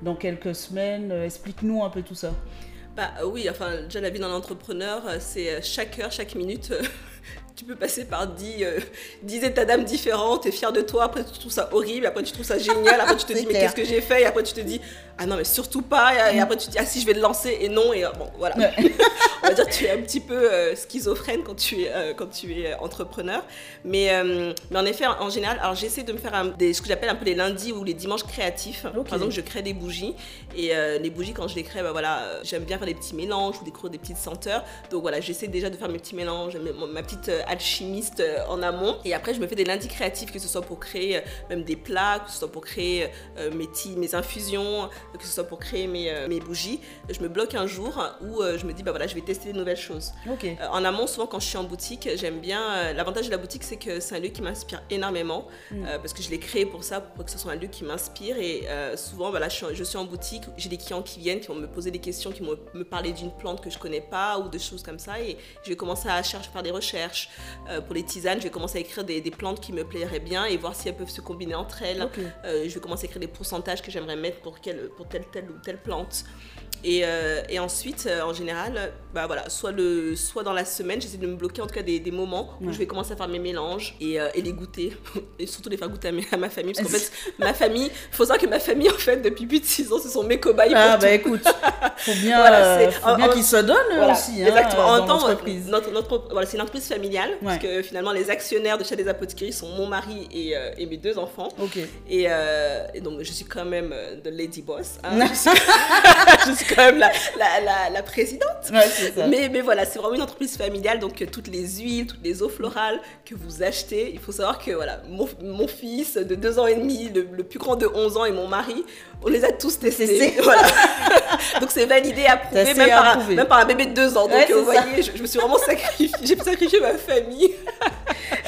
dans quelques semaines Explique-nous un peu tout ça. Bah oui, enfin, déjà la vie d'un entrepreneur, c'est chaque heure, chaque minute. Tu peux passer par 10, euh, 10 états d'âme différents, t'es fier de toi, après tu trouves ça horrible, après tu trouves ça génial, après tu te dis mais qu'est-ce que j'ai fait, et après tu te dis ah non mais surtout pas, et, et après tu te dis ah si je vais le lancer, et non, et euh, bon voilà. On va dire tu es un petit peu euh, schizophrène quand tu es, euh, quand tu es entrepreneur. Mais, mais en effet, en, général, alors j'essaie de me faire un- des, ce que j'appelle un peu les lundis ou les dimanches créatifs. Par exemple, je crée des bougies. Et les bougies, quand je les crée, bah, voilà, j'aime bien faire des petits mélanges ou découvrir des petites senteurs. Donc voilà, j'essaie déjà de faire mes petits mélanges, ma petite alchimiste euh, en amont. Et après, je me fais des lundis créatifs, que ce soit pour créer euh, même des plats, que ce soit pour créer euh, mes, tea- mes infusions, que ce soit pour créer mes, mes bougies. Je me bloque un jour où je me dis, bah voilà, je vais tester des nouvelles choses. En amont, souvent quand je suis en boutique, j'aime bien. L'avantage de la boutique, c'est que c'est un lieu qui m'inspire énormément Mm. parce que je l'ai créé pour ça, pour que ce soit un lieu qui m'inspire. Et souvent, voilà, suis, je suis en boutique, j'ai des clients qui viennent, qui vont me poser des questions, qui vont me parler d'une plante que je connais pas ou de choses comme ça. Et je vais commencer à chercher, faire des recherches. Euh, pour les tisanes, je vais commencer à écrire des, des plantes qui me plairaient bien et voir si elles peuvent se combiner entre elles. Euh, je vais commencer à écrire des pourcentages que j'aimerais mettre pour, quelle, pour telle, telle ou telle plante. Et, euh, et ensuite, euh, en général, bah voilà, soit, le, soit dans la semaine, j'essaie de me bloquer en tout cas des, des moments où Ouais. je vais commencer à faire mes mélanges et, euh, et les goûter. Et surtout les faire goûter à, mes- à ma famille. Parce qu'en fait, ma famille, il faut savoir que ma famille, en fait, depuis plus de 6 ans, ce sont mes cobayes. Ah pour bah tout. écoute, faut bien, Voilà, euh, faut bien en- qu'ils se donnent Voilà, aussi, hein, exactement. En temps, notre, notre, voilà, c'est une entreprise familiale, parce que finalement, les actionnaires de chez des apothecaries sont mon mari et, euh, et mes deux enfants. Et, euh, donc, je suis quand même euh, the lady boss. hein. je, suis, je suis quand même la, la, la, présidente. Ouais, ça. Mais, mais voilà, c'est vraiment une entreprise familiale, donc toutes les huiles, toutes les eaux florales que vous achetez, il faut savoir que voilà, mon, mon fils de 2 ans et demi, le, plus grand de 11 ans et mon mari, on les a tous testés. Voilà. donc c'est validé, approuvé même, par Un, même par un bébé de 2 ans. Donc vous voyez, je, je, me suis vraiment sacrifiée, j'ai sacrifié ma famille.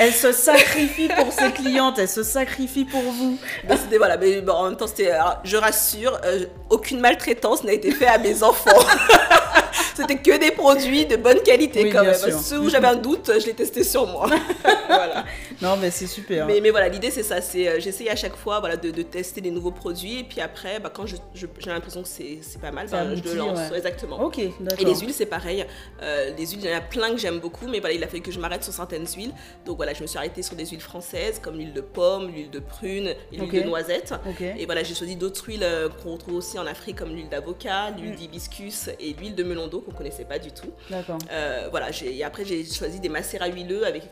Elle se sacrifie pour ses clientes, elle se sacrifie pour vous. c'était voilà, mais bon, en même temps, c'était, je rassure, euh, aucune maltraitance n'a été faite à mes enfants. C'était que des produits de bonne qualité quand même. Ceux où j'avais un doute, je l'ai testé sur moi. voilà. Non, mais c'est super. Mais, mais voilà, l'idée c'est ça. C'est euh, j'essaye à chaque fois voilà, de, de, tester des nouveaux produits et puis après, bah, quand j'ai l'impression que c'est pas mal, bah, je le lance. Exactement. Ok, Et les huiles, c'est pareil. Euh, les huiles, il y en a plein que j'aime beaucoup, mais voilà, il a fallu que je m'arrête sur certaines huiles. Donc voilà, je me suis arrêtée sur des huiles françaises comme l'huile de pomme, l'huile de prune, l'huile de noisette. Et voilà, j'ai choisi d'autres huiles euh, qu'on retrouve aussi en Afrique comme l'huile d'avocat, l'huile mm. d'hibiscus et l'huile de melon d'eau qu'on connaissait pas du tout. D'accord. Euh, voilà, et après j'ai choisi des macérats huileux avec,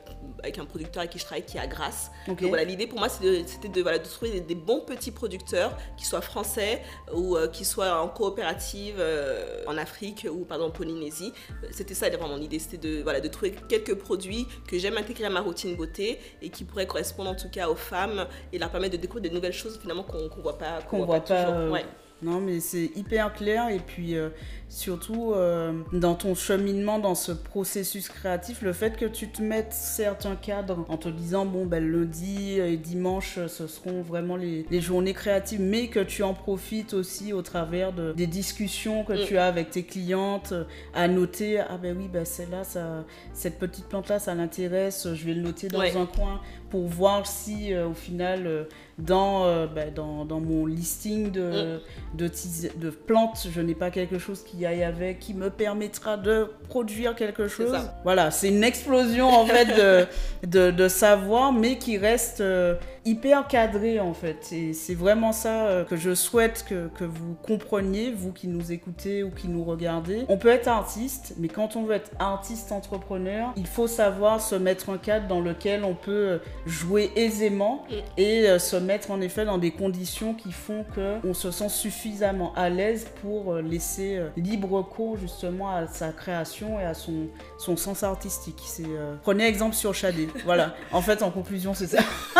avec un producteur avec qui je travaille qui est à Grasse. Donc voilà, l'idée pour moi c'était de, de, voilà, de trouver des, bons petits producteurs qui soient français ou euh, qui soient en coopérative euh, en Afrique ou pardon en Polynésie. C'était ça vraiment mon idée, c'était de, voilà, de trouver quelques produits que j'aime intégrer à ma routine beauté et qui pourraient correspondre en tout cas aux femmes et leur permettre de découvrir de nouvelles choses finalement qu'on ne voit pas, qu'on voit, pas, toujours. Ouais. Non, mais c'est hyper clair et puis euh, surtout euh, dans ton cheminement, dans ce processus créatif, le fait que tu te mettes certains cadres en te disant bon ben lundi et dimanche ce seront vraiment les, les journées créatives, mais que tu en profites aussi au travers de, des discussions que tu as avec tes clientes, à noter ah ben oui ben celle-là, ça, cette petite plante là ça l'intéresse, je vais le noter dans un coin pour voir si euh, au final dans, ben, dans, dans, mon listing de, mm de, de plantes, je n'ai pas quelque chose qui aille avec, qui me permettra de produire quelque chose. Voilà, c'est une explosion en fait de, de, savoir, mais qui reste euh, hyper cadré en fait. Et c'est vraiment ça euh, que je souhaite que, que, vous compreniez, vous qui nous écoutez ou qui nous regardez. On peut être artiste, mais quand on veut être artiste entrepreneur, il faut savoir se mettre un cadre dans lequel on peut euh, jouer aisément et se mettre en effet dans des conditions qui font que on se sent suffisamment à l'aise pour euh, laisser euh, libre cours justement à sa création et à son, son sens artistique. C'est, euh, Prenez exemple sur Shadé. voilà. En fait, en conclusion, c'est ça.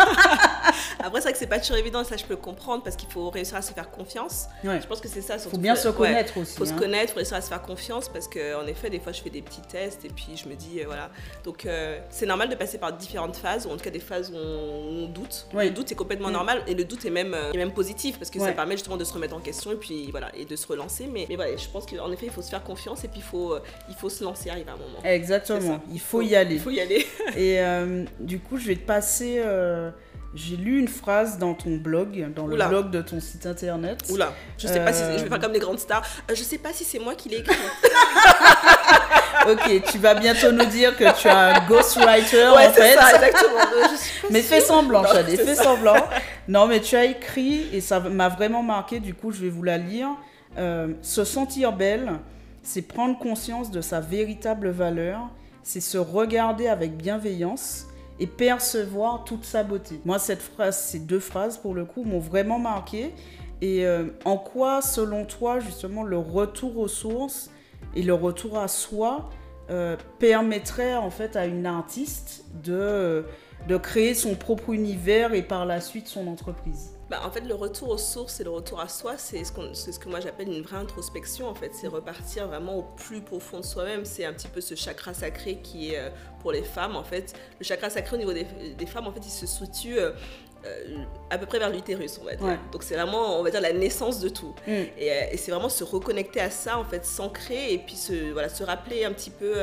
Après, c'est vrai que c'est pas toujours évident, ça je peux comprendre, parce qu'il faut réussir à se faire confiance. Je pense que c'est ça. Il faut bien se connaître aussi. Il faut se hein. connaître, faut réussir à se faire confiance, parce qu'en effet, des fois, je fais des petits tests et puis je me dis, voilà. Donc, c'est normal de passer par différentes phases, ou en tout cas des phases où on, doute. Le doute est complètement mm. normal, et le doute est même, est même positif, parce que ça permet justement de se remettre en question et puis voilà et de se relancer mais, mais voilà je pense qu'en effet il faut se faire confiance et puis il faut euh, il faut se lancer arriver à un moment exactement il faut y aller il faut y aller et euh, du coup je vais te passer euh, j'ai lu une phrase dans ton blog, dans le blog de ton site internet. Oula, je sais pas si je vais faire comme les grandes stars. je sais pas si c'est moi qui l'ai écrit. ok, tu vas bientôt nous dire que tu as un ghostwriter en fait. Ça, exactement. mais fais semblant, Chadé, fais semblant. Non, mais tu as écrit et ça m'a vraiment marqué. Du coup, je vais vous la lire. Euh, se sentir belle, c'est prendre conscience de sa véritable valeur, c'est se regarder avec bienveillance et percevoir toute sa beauté. Moi, cette phrase, ces deux phrases, pour le coup, m'ont vraiment marqué. Et euh, en quoi, selon toi, justement, le retour aux sources et le retour à soi euh, permettrait en fait à une artiste de, de créer son propre univers et par la suite son entreprise bah, en fait, le retour aux sources et le retour à soi, c'est ce, que moi j'appelle une vraie introspection. En fait, c'est repartir vraiment au plus profond de soi-même. C'est un petit peu ce chakra sacré qui est euh, pour les femmes. En fait, le chakra sacré au niveau des, femmes, en fait, il se situe euh, euh, à peu près vers l'utérus, on va dire. Donc c'est vraiment, on va dire, la naissance de tout. Mm. Et, et c'est vraiment se reconnecter à ça, en fait, s'ancrer et puis se, voilà, se rappeler un petit peu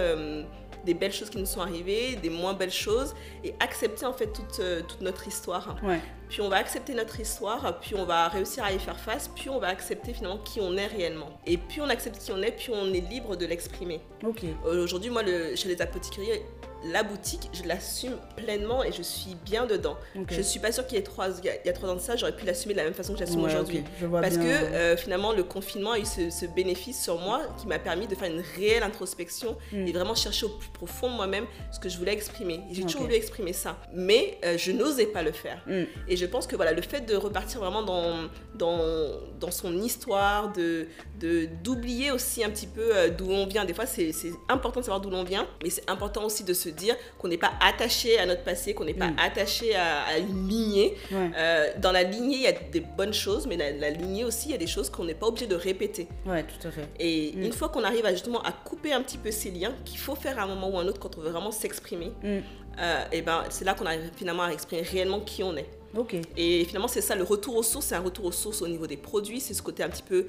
des belles choses qui nous sont arrivées, des moins belles choses, et accepter en fait toute, euh, toute notre histoire. Puis on va accepter notre histoire, puis on va réussir à y faire face, puis on va accepter finalement qui on est réellement. Et puis on accepte qui on est, puis on est libre de l'exprimer. Aujourd'hui, moi, le, chez les apothicaries, la boutique, je l'assume pleinement et je suis bien dedans. Je Je suis pas sûre qu'il y ait trois, il y a trois ans de ça, j'aurais pu l'assumer de la même façon que j'assume aujourd'hui. Parce que euh, finalement, le confinement a eu ce, bénéfice sur moi qui m'a permis de faire une réelle introspection mm. et vraiment chercher au plus profond de moi-même ce que je voulais exprimer. J'ai toujours voulu exprimer ça, mais euh, je n'osais pas le faire. Mm. Et Et je pense que voilà, le fait de repartir vraiment dans, dans, dans son histoire, de d'oublier aussi un petit peu euh, d'où on vient. Des fois, c'est important de savoir d'où l'on vient, mais c'est important aussi de se dire qu'on n'est pas attaché à notre passé, qu'on n'est pas mm. attaché à, une lignée. Euh, dans la lignée, il y a des bonnes choses, mais la, la lignée aussi, il y a des choses qu'on n'est pas obligé de répéter. Ouais, tout à fait. Et mm. une fois qu'on arrive à, justement à couper un petit peu ces liens, qu'il faut faire à un moment ou à un autre quand on veut vraiment s'exprimer, mm. euh, et ben c'est là qu'on arrive finalement à exprimer réellement qui on est. Et finalement, c'est ça, le retour aux sources, c'est un retour aux sources au niveau des produits, c'est ce côté un petit peu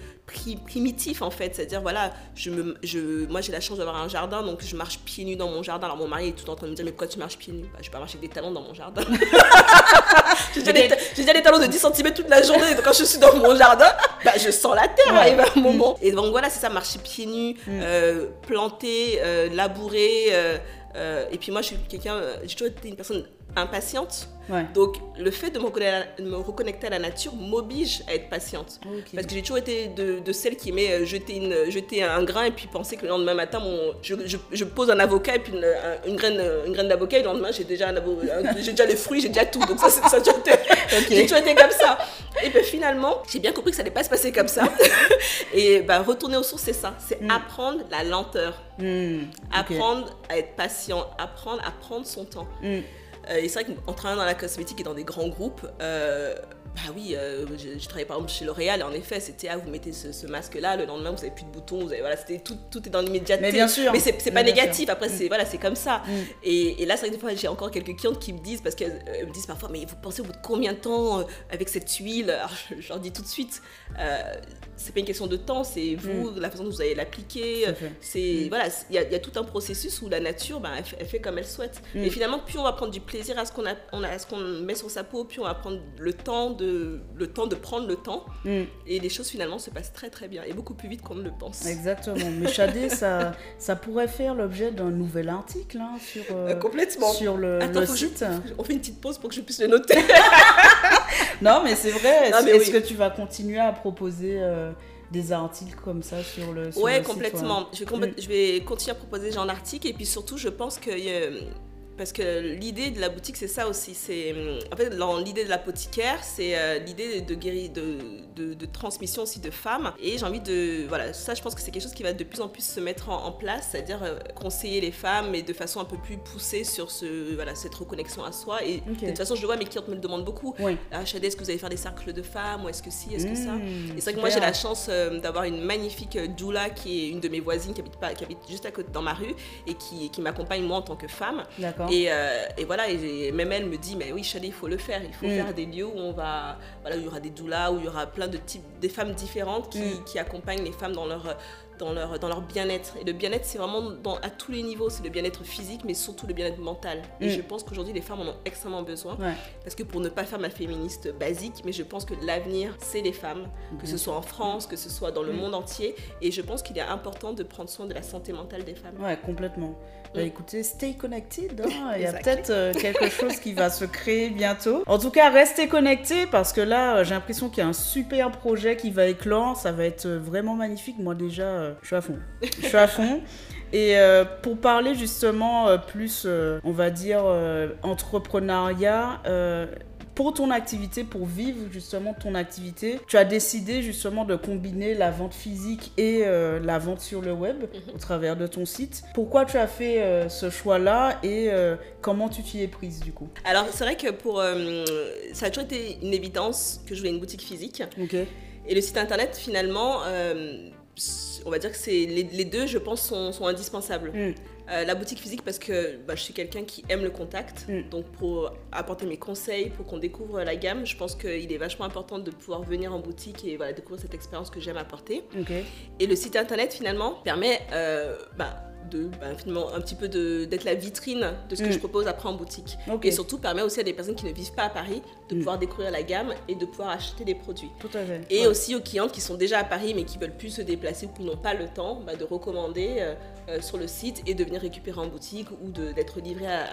primitif en fait. C'est-à-dire, voilà, je me, je, moi j'ai la chance d'avoir un jardin, donc je marche pieds nus dans mon jardin. Alors mon mari est tout en train de me dire, mais pourquoi tu marches pieds nus? Bah, Je peux marcher avec des talons dans mon jardin. j'ai déjà, des talons de 10 cm toute la journée, donc quand je suis dans mon jardin, bah, je sens la terre à un moment. Mm. Et donc voilà, c'est ça, marcher pieds nus, mm. euh, planter, euh, labourer. Euh, et puis moi, je suis quelqu'un, j'ai toujours été une personne impatiente. Donc, le fait de me reconnecter à la nature m'oblige à être patiente. Parce que j'ai toujours été de, de celle qui aimait euh, jeter, une, jeter un grain et puis penser que le lendemain matin, mon, je, je, pose un avocat et puis une, graine, une graine d'avocat et le lendemain, j'ai déjà, j'ai déjà les fruits, j'ai déjà tout. Donc, ça, ça, ça j'ai toujours été comme ça. Et puis finalement, j'ai bien compris que ça n'allait pas se passer comme ça. et bah, retourner aux sources, c'est ça. C'est mm. apprendre la lenteur. Mm. Apprendre à être patient. Apprendre à prendre son temps. Mm. Euh, et c'est vrai qu'en travaillant dans la cosmétique et dans des grands groupes, euh, bah oui, euh, je, travaillais par exemple chez L'Oréal et en effet, c'était ah, vous mettez ce, masque-là, le lendemain vous avez plus de boutons, vous avez, voilà, c'était tout, tout est dans l'immédiateté. Mais bien sûr. Mais c'est pas négatif, après c'est mm. voilà, c'est comme ça. Mm. Et, et, là, c'est vrai que des fois, j'ai encore quelques clientes qui me disent, parce qu'elles me disent parfois, mais vous pensez au bout de combien de temps avec cette huile? Alors, je, leur dis tout de suite, c'est pas une question de temps, c'est vous, mm. la façon dont vous allez l'appliquer. C'est voilà, il y, a tout un processus où la nature, bah, elle, fait comme elle souhaite. Et finalement, plus on va prendre du plaisir à ce qu'on a, on a, à ce qu'on met sur sa peau, plus on va prendre le temps de le temps de prendre le temps. Mm. Et les choses finalement se passent très très bien et beaucoup plus vite qu'on ne le pense. Exactement. Mais Chadé, ça, ça pourrait faire l'objet d'un nouvel article hein, sur, euh, euh, Complètement. sur le, site. on fait une petite pause pour que je puisse le noter. non, mais c'est vrai. Est-ce que tu vas continuer à proposer euh, des articles comme ça sur le sur ouais, complètement. Je, vais mm. je vais continuer à proposer genre d'articles et puis surtout, je pense que parce que l'idée de la boutique, c'est ça aussi. C'est en fait l'idée de l'apothicaire, c'est euh, l'idée de guérir, de, de, transmission aussi de femmes. Et j'ai envie de voilà, ça, je pense que c'est quelque chose qui va de plus en plus se mettre en, place, c'est-à-dire euh, conseiller les femmes, mais de façon un peu plus poussée sur ce voilà cette reconnexion à soi. Et de toute façon, je le vois, mes clientes me le demandent beaucoup. Oui. Ah, est-ce que vous allez faire des cercles de femmes ou est-ce que si, est-ce que ça? Mmh, Et c'est vrai que moi j'ai la chance euh, d'avoir une magnifique doula qui est une de mes voisines qui habite pas, qui habite juste à côté dans ma rue et qui, qui m'accompagne moi en tant que femme. D'accord. Euh, et, voilà, et même elle me dit, mais oui, Chali, il faut le faire. Il faut mm. faire des lieux où on va, voilà, où il y aura des doulas, où il y aura plein de types, des femmes différentes qui, mm. qui accompagnent les femmes dans leur dans leur, dans leur bien-être. Et le bien-être, c'est vraiment dans, à tous les niveaux. C'est le bien-être physique, mais surtout le bien-être mental. Et mm. je pense qu'aujourd'hui, les femmes en ont extrêmement besoin. Parce que pour ne pas faire ma féministe basique, mais je pense que l'avenir, c'est les femmes, que ce soit en France, que ce soit dans le mm. monde entier. Et je pense qu'il est important de prendre soin de la santé mentale des femmes. Ouais, complètement. Bah, mm. écoutez, stay connected. Hein. Il y a peut-être euh, quelque chose qui va se créer bientôt. En tout cas, restez connectés parce que là, j'ai l'impression qu'il y a un super projet qui va éclore. Ça va être euh, vraiment magnifique. Moi, déjà, je suis à fond. Je suis à fond. Et euh, pour parler justement euh, plus, euh, on va dire, entrepreneuriat, pour ton activité, pour vivre justement ton activité, tu as décidé justement de combiner la vente physique et la vente sur le web mhm. au travers de ton site. Pourquoi tu as fait ce choix-là et comment tu t'y es prise du coup? Alors c'est vrai que pour ça a toujours été une évidence que je voulais une boutique physique. Ok. Et le site internet finalement on va dire que c'est les, deux, je pense, sont, indispensables. Mm. Euh, la boutique physique parce que bah, je suis quelqu'un qui aime le contact. Mm. Donc pour apporter mes conseils, pour qu'on découvre la gamme, je pense qu'il est vachement important de pouvoir venir en boutique et voilà, découvrir cette expérience que j'aime apporter. Et le site internet finalement permet euh, bah, de bah, finalement un petit peu d'être la vitrine de ce que mm. je propose après en boutique. Et surtout permet aussi à des personnes qui ne vivent pas à Paris de mm. pouvoir découvrir la gamme et de pouvoir acheter des produits. Tout à fait. Et aussi aux clientes qui sont déjà à Paris mais qui veulent plus se déplacer ou qui n'ont pas le temps bah, de recommander euh, euh, sur le site et de venir récupérer en boutique ou d'être livré à,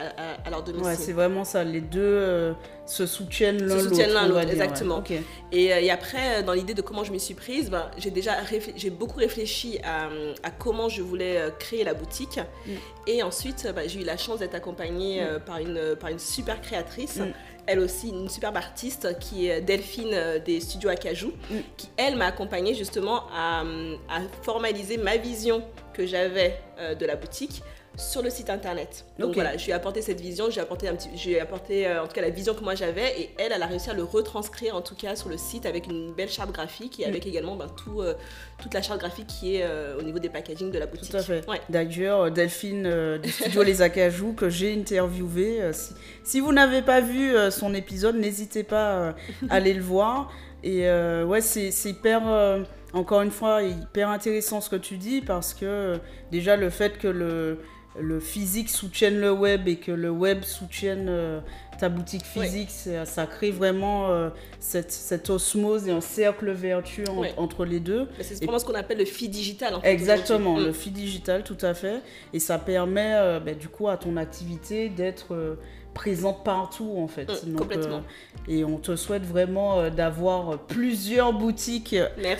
à, leur domicile. Ouais, c'est vraiment ça. Les deux euh, se soutiennent l'un l'autre. Se soutiennent l'un l'autre, exactement. Et, et, après, dans l'idée de comment je m'y suis prise, ben, j'ai déjà j'ai beaucoup réfléchi à, à, comment je voulais créer la boutique boutique. Mm. Et ensuite, bah, j'ai eu la chance d'être accompagnée mm. par, une, par une super créatrice elle aussi une superbe artiste qui est Delphine des studios Acajou, qui elle m'a accompagnée justement à, à, formaliser ma vision que j'avais de la boutique sur le site internet. Donc voilà, je lui ai apporté cette vision, j'ai apporté un petit, j'ai apporté euh, en tout cas la vision que moi j'avais et elle, elle a réussi à le retranscrire en tout cas sur le site avec une belle charte graphique et mm. avec également ben, tout, euh, toute la charte graphique qui est euh, au niveau des packaging de la boutique. Tout à fait. D'ailleurs, Delphine du studio Les Acajou que j'ai interviewé, si, si, vous n'avez pas vu son épisode, n'hésitez pas à aller le voir. Et ouais, c'est hyper encore une fois, hyper intéressant ce que tu dis parce que déjà le fait que le, le physique soutienne le web et que le web soutienne euh, ta boutique physique, ça crée vraiment euh, cette, osmose et un cercle vertueux entre les deux. C'est vraiment ce qu'on appelle le fil digital. Exactement, le mm. fil digital, tout à fait. Et ça permet euh, ben, du coup à ton activité d'être présente partout en fait. Mm, complètement. et on te souhaite vraiment d'avoir plusieurs boutiques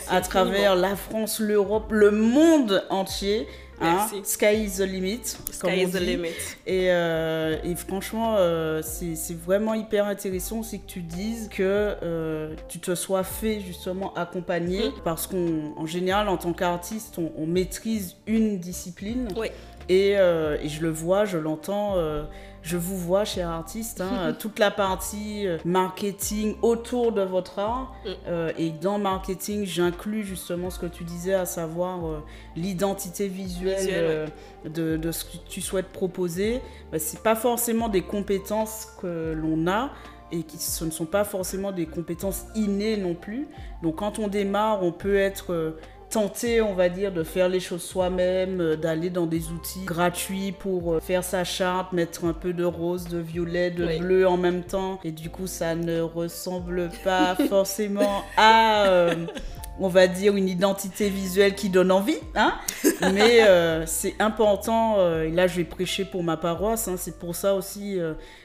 à travers la France, l'Europe, le monde entier. Hein? Sky is the limit. Sky is the limit. Et, euh, et franchement, euh, c'est vraiment hyper intéressant aussi que tu dises que euh, tu te sois fait justement accompagner mm. parce qu'en général, en tant qu'artiste, on, on, maîtrise une discipline. Oui. Et, et, je le vois, je l'entends je vous vois, cher artiste, hein, toute la partie euh, marketing autour de votre art. Mm. Euh, et dans marketing, j'inclus justement ce que tu disais, à savoir euh, l'identité visuelle de, de, ce que tu souhaites proposer. Bah, ce n'est pas forcément des compétences que l'on a et qui, ce ne sont pas forcément des compétences innées non plus. Donc quand on démarre, on peut être tenter, on va dire, de faire les choses soi-même, euh, d'aller dans des outils gratuits pour euh, faire sa charte, mettre un peu de rose, de violet, de bleu en même temps. Et du coup, ça ne ressemble pas forcément à... Euh, on va dire une identité visuelle qui donne envie, hein mais c'est important, et là je vais prêcher pour ma paroisse, hein. c'est pour ça aussi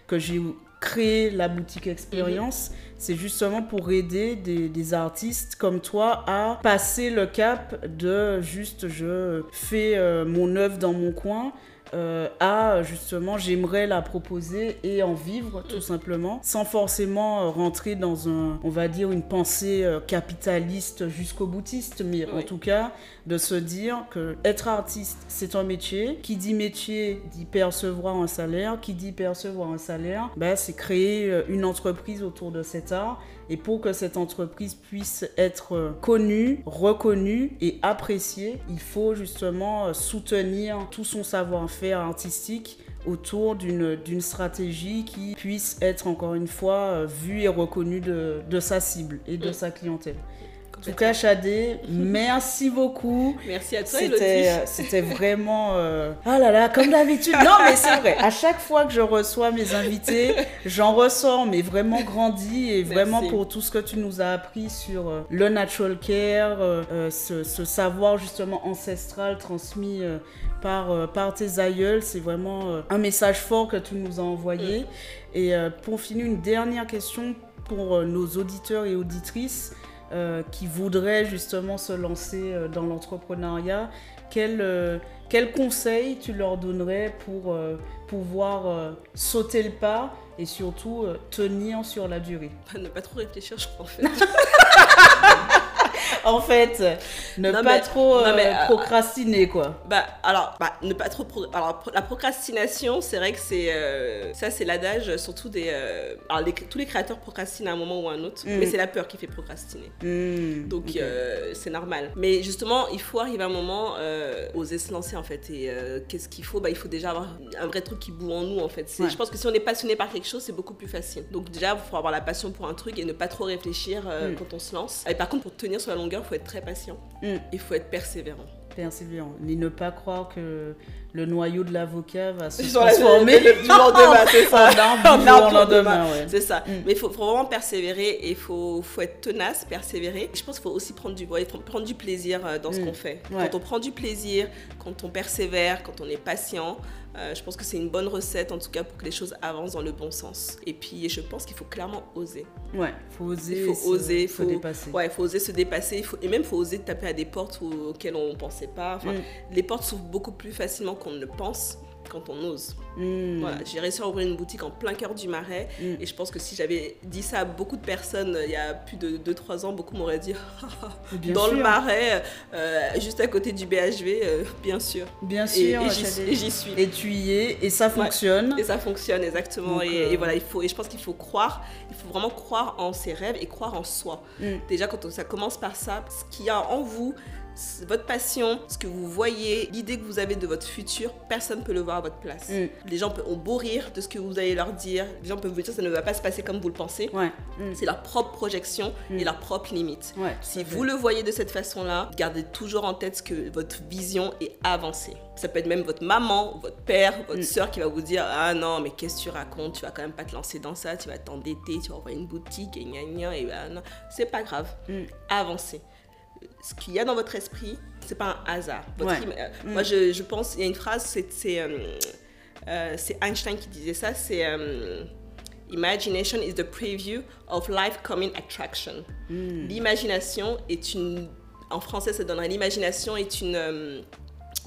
que j'ai créé la boutique expérience. Mhm. C'est justement pour aider des, artistes comme toi à passer le cap de juste je fais euh, mon œuvre dans mon coin euh, à justement j'aimerais la proposer et en vivre tout simplement sans forcément euh, rentrer dans un on va dire une pensée euh, capitaliste jusqu'au boutiste mais en tout cas de se dire que être artiste c'est un métier. Qui dit métier dit percevoir un salaire. Qui dit percevoir un salaire ben, c'est créer une entreprise autour de cet art et pour que cette entreprise puisse être connue, reconnue et appréciée, il faut justement soutenir tout son savoir-faire artistique autour d'une stratégie qui puisse être encore une fois vue et reconnue de, de sa cible et de sa clientèle. En tout cas, Chadé, merci beaucoup. Merci à toi, C'était euh, vraiment... Euh, ah là là, comme d'habitude. Non, mais c'est vrai. À chaque fois que je reçois mes invités, j'en ressors, mais vraiment grandi. Et vraiment pour tout ce que tu nous as appris sur euh, le natural care, ce, savoir justement ancestral transmis par, par tes aïeuls. C'est vraiment un message fort que tu nous as envoyé. Mm. Et pour finir, une dernière question pour nos auditeurs et auditrices. Euh, qui voudraient justement se lancer euh, dans l'entrepreneuriat, quel, euh, quel conseil tu leur donnerais pour pouvoir sauter le pas et surtout tenir sur la durée? Ne pas trop réfléchir, je crois en fait. en fait, ne pas trop euh, euh, procrastiner, quoi. Bah, alors, bah, ne pas trop. Alors, la procrastination, c'est vrai que c'est. Euh, ça, c'est l'adage, surtout des. alors, tous les créateurs procrastinent à un moment ou à un autre, mm. mais c'est la peur qui fait procrastiner. Mm, Donc, c'est normal. Mais justement, il faut arriver à un moment, oser se lancer, en fait. Et qu'est-ce qu'il faut? Bah, Il faut déjà avoir un vrai truc qui boue en nous, en fait. Je pense que si on est passionné par quelque chose, c'est beaucoup plus facile. Donc, déjà, il faut avoir la passion pour un truc et ne pas trop réfléchir mm. quand on se lance. Et par contre, pour tenir sur la longueur, il faut être très patient. Mm. Il faut être persévérant. Persévérant. Et ne pas croire que le noyau de l'avocat va se transformer du lendemain, c'est ça. C'est. Mm. Mais il faut, vraiment persévérer et il faut, faut, être tenace, persévérer. Je pense qu'il faut aussi prendre du, prendre du plaisir euh, dans ce mm. qu'on fait. Quand on prend du plaisir, quand on persévère, quand on est patient, Euh, je pense que c'est une bonne recette, en tout cas, pour que les choses avancent dans le bon sens. Et puis, je pense qu'il faut clairement oser. Ouais, faut oser. Il faut oser, faut, faut dépasser. Ouais, il faut oser se dépasser. Faut, et même, il faut oser taper à des portes auxquelles on ne pensait pas. Enfin, Mm. Les portes s'ouvrent beaucoup plus facilement qu'on ne le pense quand on ose. Hmm. Voilà, j'ai réussi à ouvrir une boutique en plein cœur du Marais. Mm. Et je pense que si j'avais dit ça à beaucoup de personnes euh, il y a plus de 2-3 ans, beaucoup m'auraient dit dans sûr. le Marais, euh, juste à côté du BHV, euh, bien sûr. Bien sûr. et j'y Chadé. et j'y suis. Et tu y es, et ça fonctionne. Et ça fonctionne exactement. Donc, et, et voilà, il faut. Et je pense qu'il faut croire. Il faut vraiment croire en ses rêves et croire en soi. Mm. Déjà, quand ça commence par ça, ce qu'il y a en vous, votre passion, ce que vous voyez, l'idée que vous avez de votre futur, personne ne peut le voir à votre place. Mm. Les gens ont beau rire de ce que vous allez leur dire. Les gens peuvent vous dire que ça ne va pas se passer comme vous le pensez. Ouais. Hmm. C'est leur propre projection et leurs propres limites. Ouais. Si vous le voyez de cette façon-là, gardez toujours en tête que votre vision est avancée. Ça peut être même votre maman, votre père, votre Mm. soeur qui va vous dire Ah non, mais qu'est-ce que tu racontes? Tu vas quand même pas te lancer dans ça, tu vas t'endetter, tu vas ouvrir une boutique et gna gna et non. C'est pas grave. Mm. Avancez. Ce qu'il y a dans votre esprit, c'est pas un hasard. Ouais. euh, Mm. Moi, je, je pense, il y a une phrase, c'est euh, euh, Einstein qui disait ça c'est. euh, Imagination is the preview of life coming attraction. Hmm. L'imagination est une. En français, ça donnerait l'imagination est une. euh,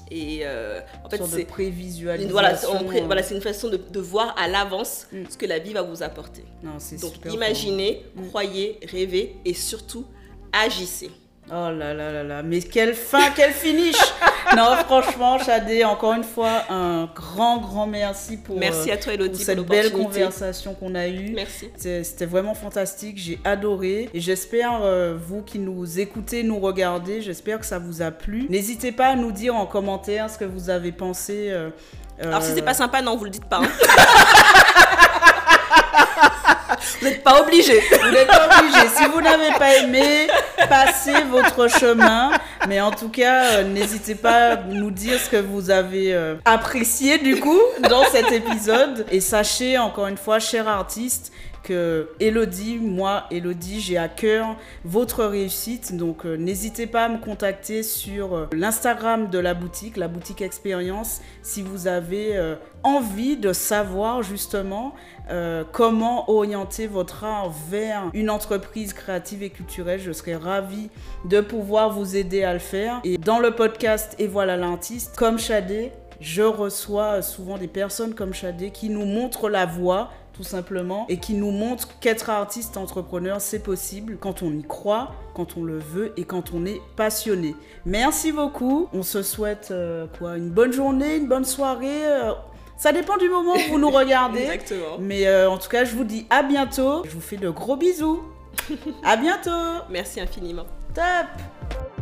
et euh, en fait, c'est. prévisualisation. une- Voilà, c'est- on pré- voilà, c'est une façon de, de voir à l'avance Mm. ce que la vie va vous apporter. Non, Donc super. imaginez, Mm. croyez, rêvez et surtout agissez. Oh là là là là, mais quelle fin, quel finish Non, franchement, Chadé, encore une fois, un grand, grand merci pour, Merci euh, à toi, pour Elodie, pour, cette belle conversation qu'on a eue. Merci. C'était vraiment fantastique, j'ai adoré et j'espère, euh, vous qui nous écoutez, nous regardez, j'espère que ça vous a plu. N'hésitez pas à nous dire en commentaire ce que vous avez pensé. euh, Alors si c'est pas sympa, non, vous le dites pas. hein. vous n'êtes pas obligé. Vous n'êtes pas obligé. Si vous n'avez pas aimé, passez votre chemin. Mais en tout cas, euh, n'hésitez pas à nous dire ce que vous avez euh, apprécié du coup dans cet épisode. Et sachez encore une fois, chers artistes, que Elodie, moi, Elodie, j'ai à cœur votre réussite. Donc euh, n'hésitez pas à me contacter sur euh, l'Instagram de la boutique, la boutique expérience, si vous avez euh, envie de savoir justement comment orienter votre art vers une entreprise créative et culturelle. Je serais ravie de pouvoir vous aider à le faire. Et dans le podcast Et voilà l'artiste, comme Chadé, je reçois souvent des personnes comme Chadé qui nous montrent la voie tout simplement, et qui nous montrent qu'être artiste entrepreneur, c'est possible quand on y croit, quand on le veut et quand on est passionné. Merci beaucoup. On se souhaite euh, quoi Une bonne journée, une bonne soirée. euh, ça dépend du moment où vous nous regardez. Exactement. Mais euh, en tout cas, je vous dis à bientôt. Je vous fais de gros bisous. à bientôt. Merci infiniment. Top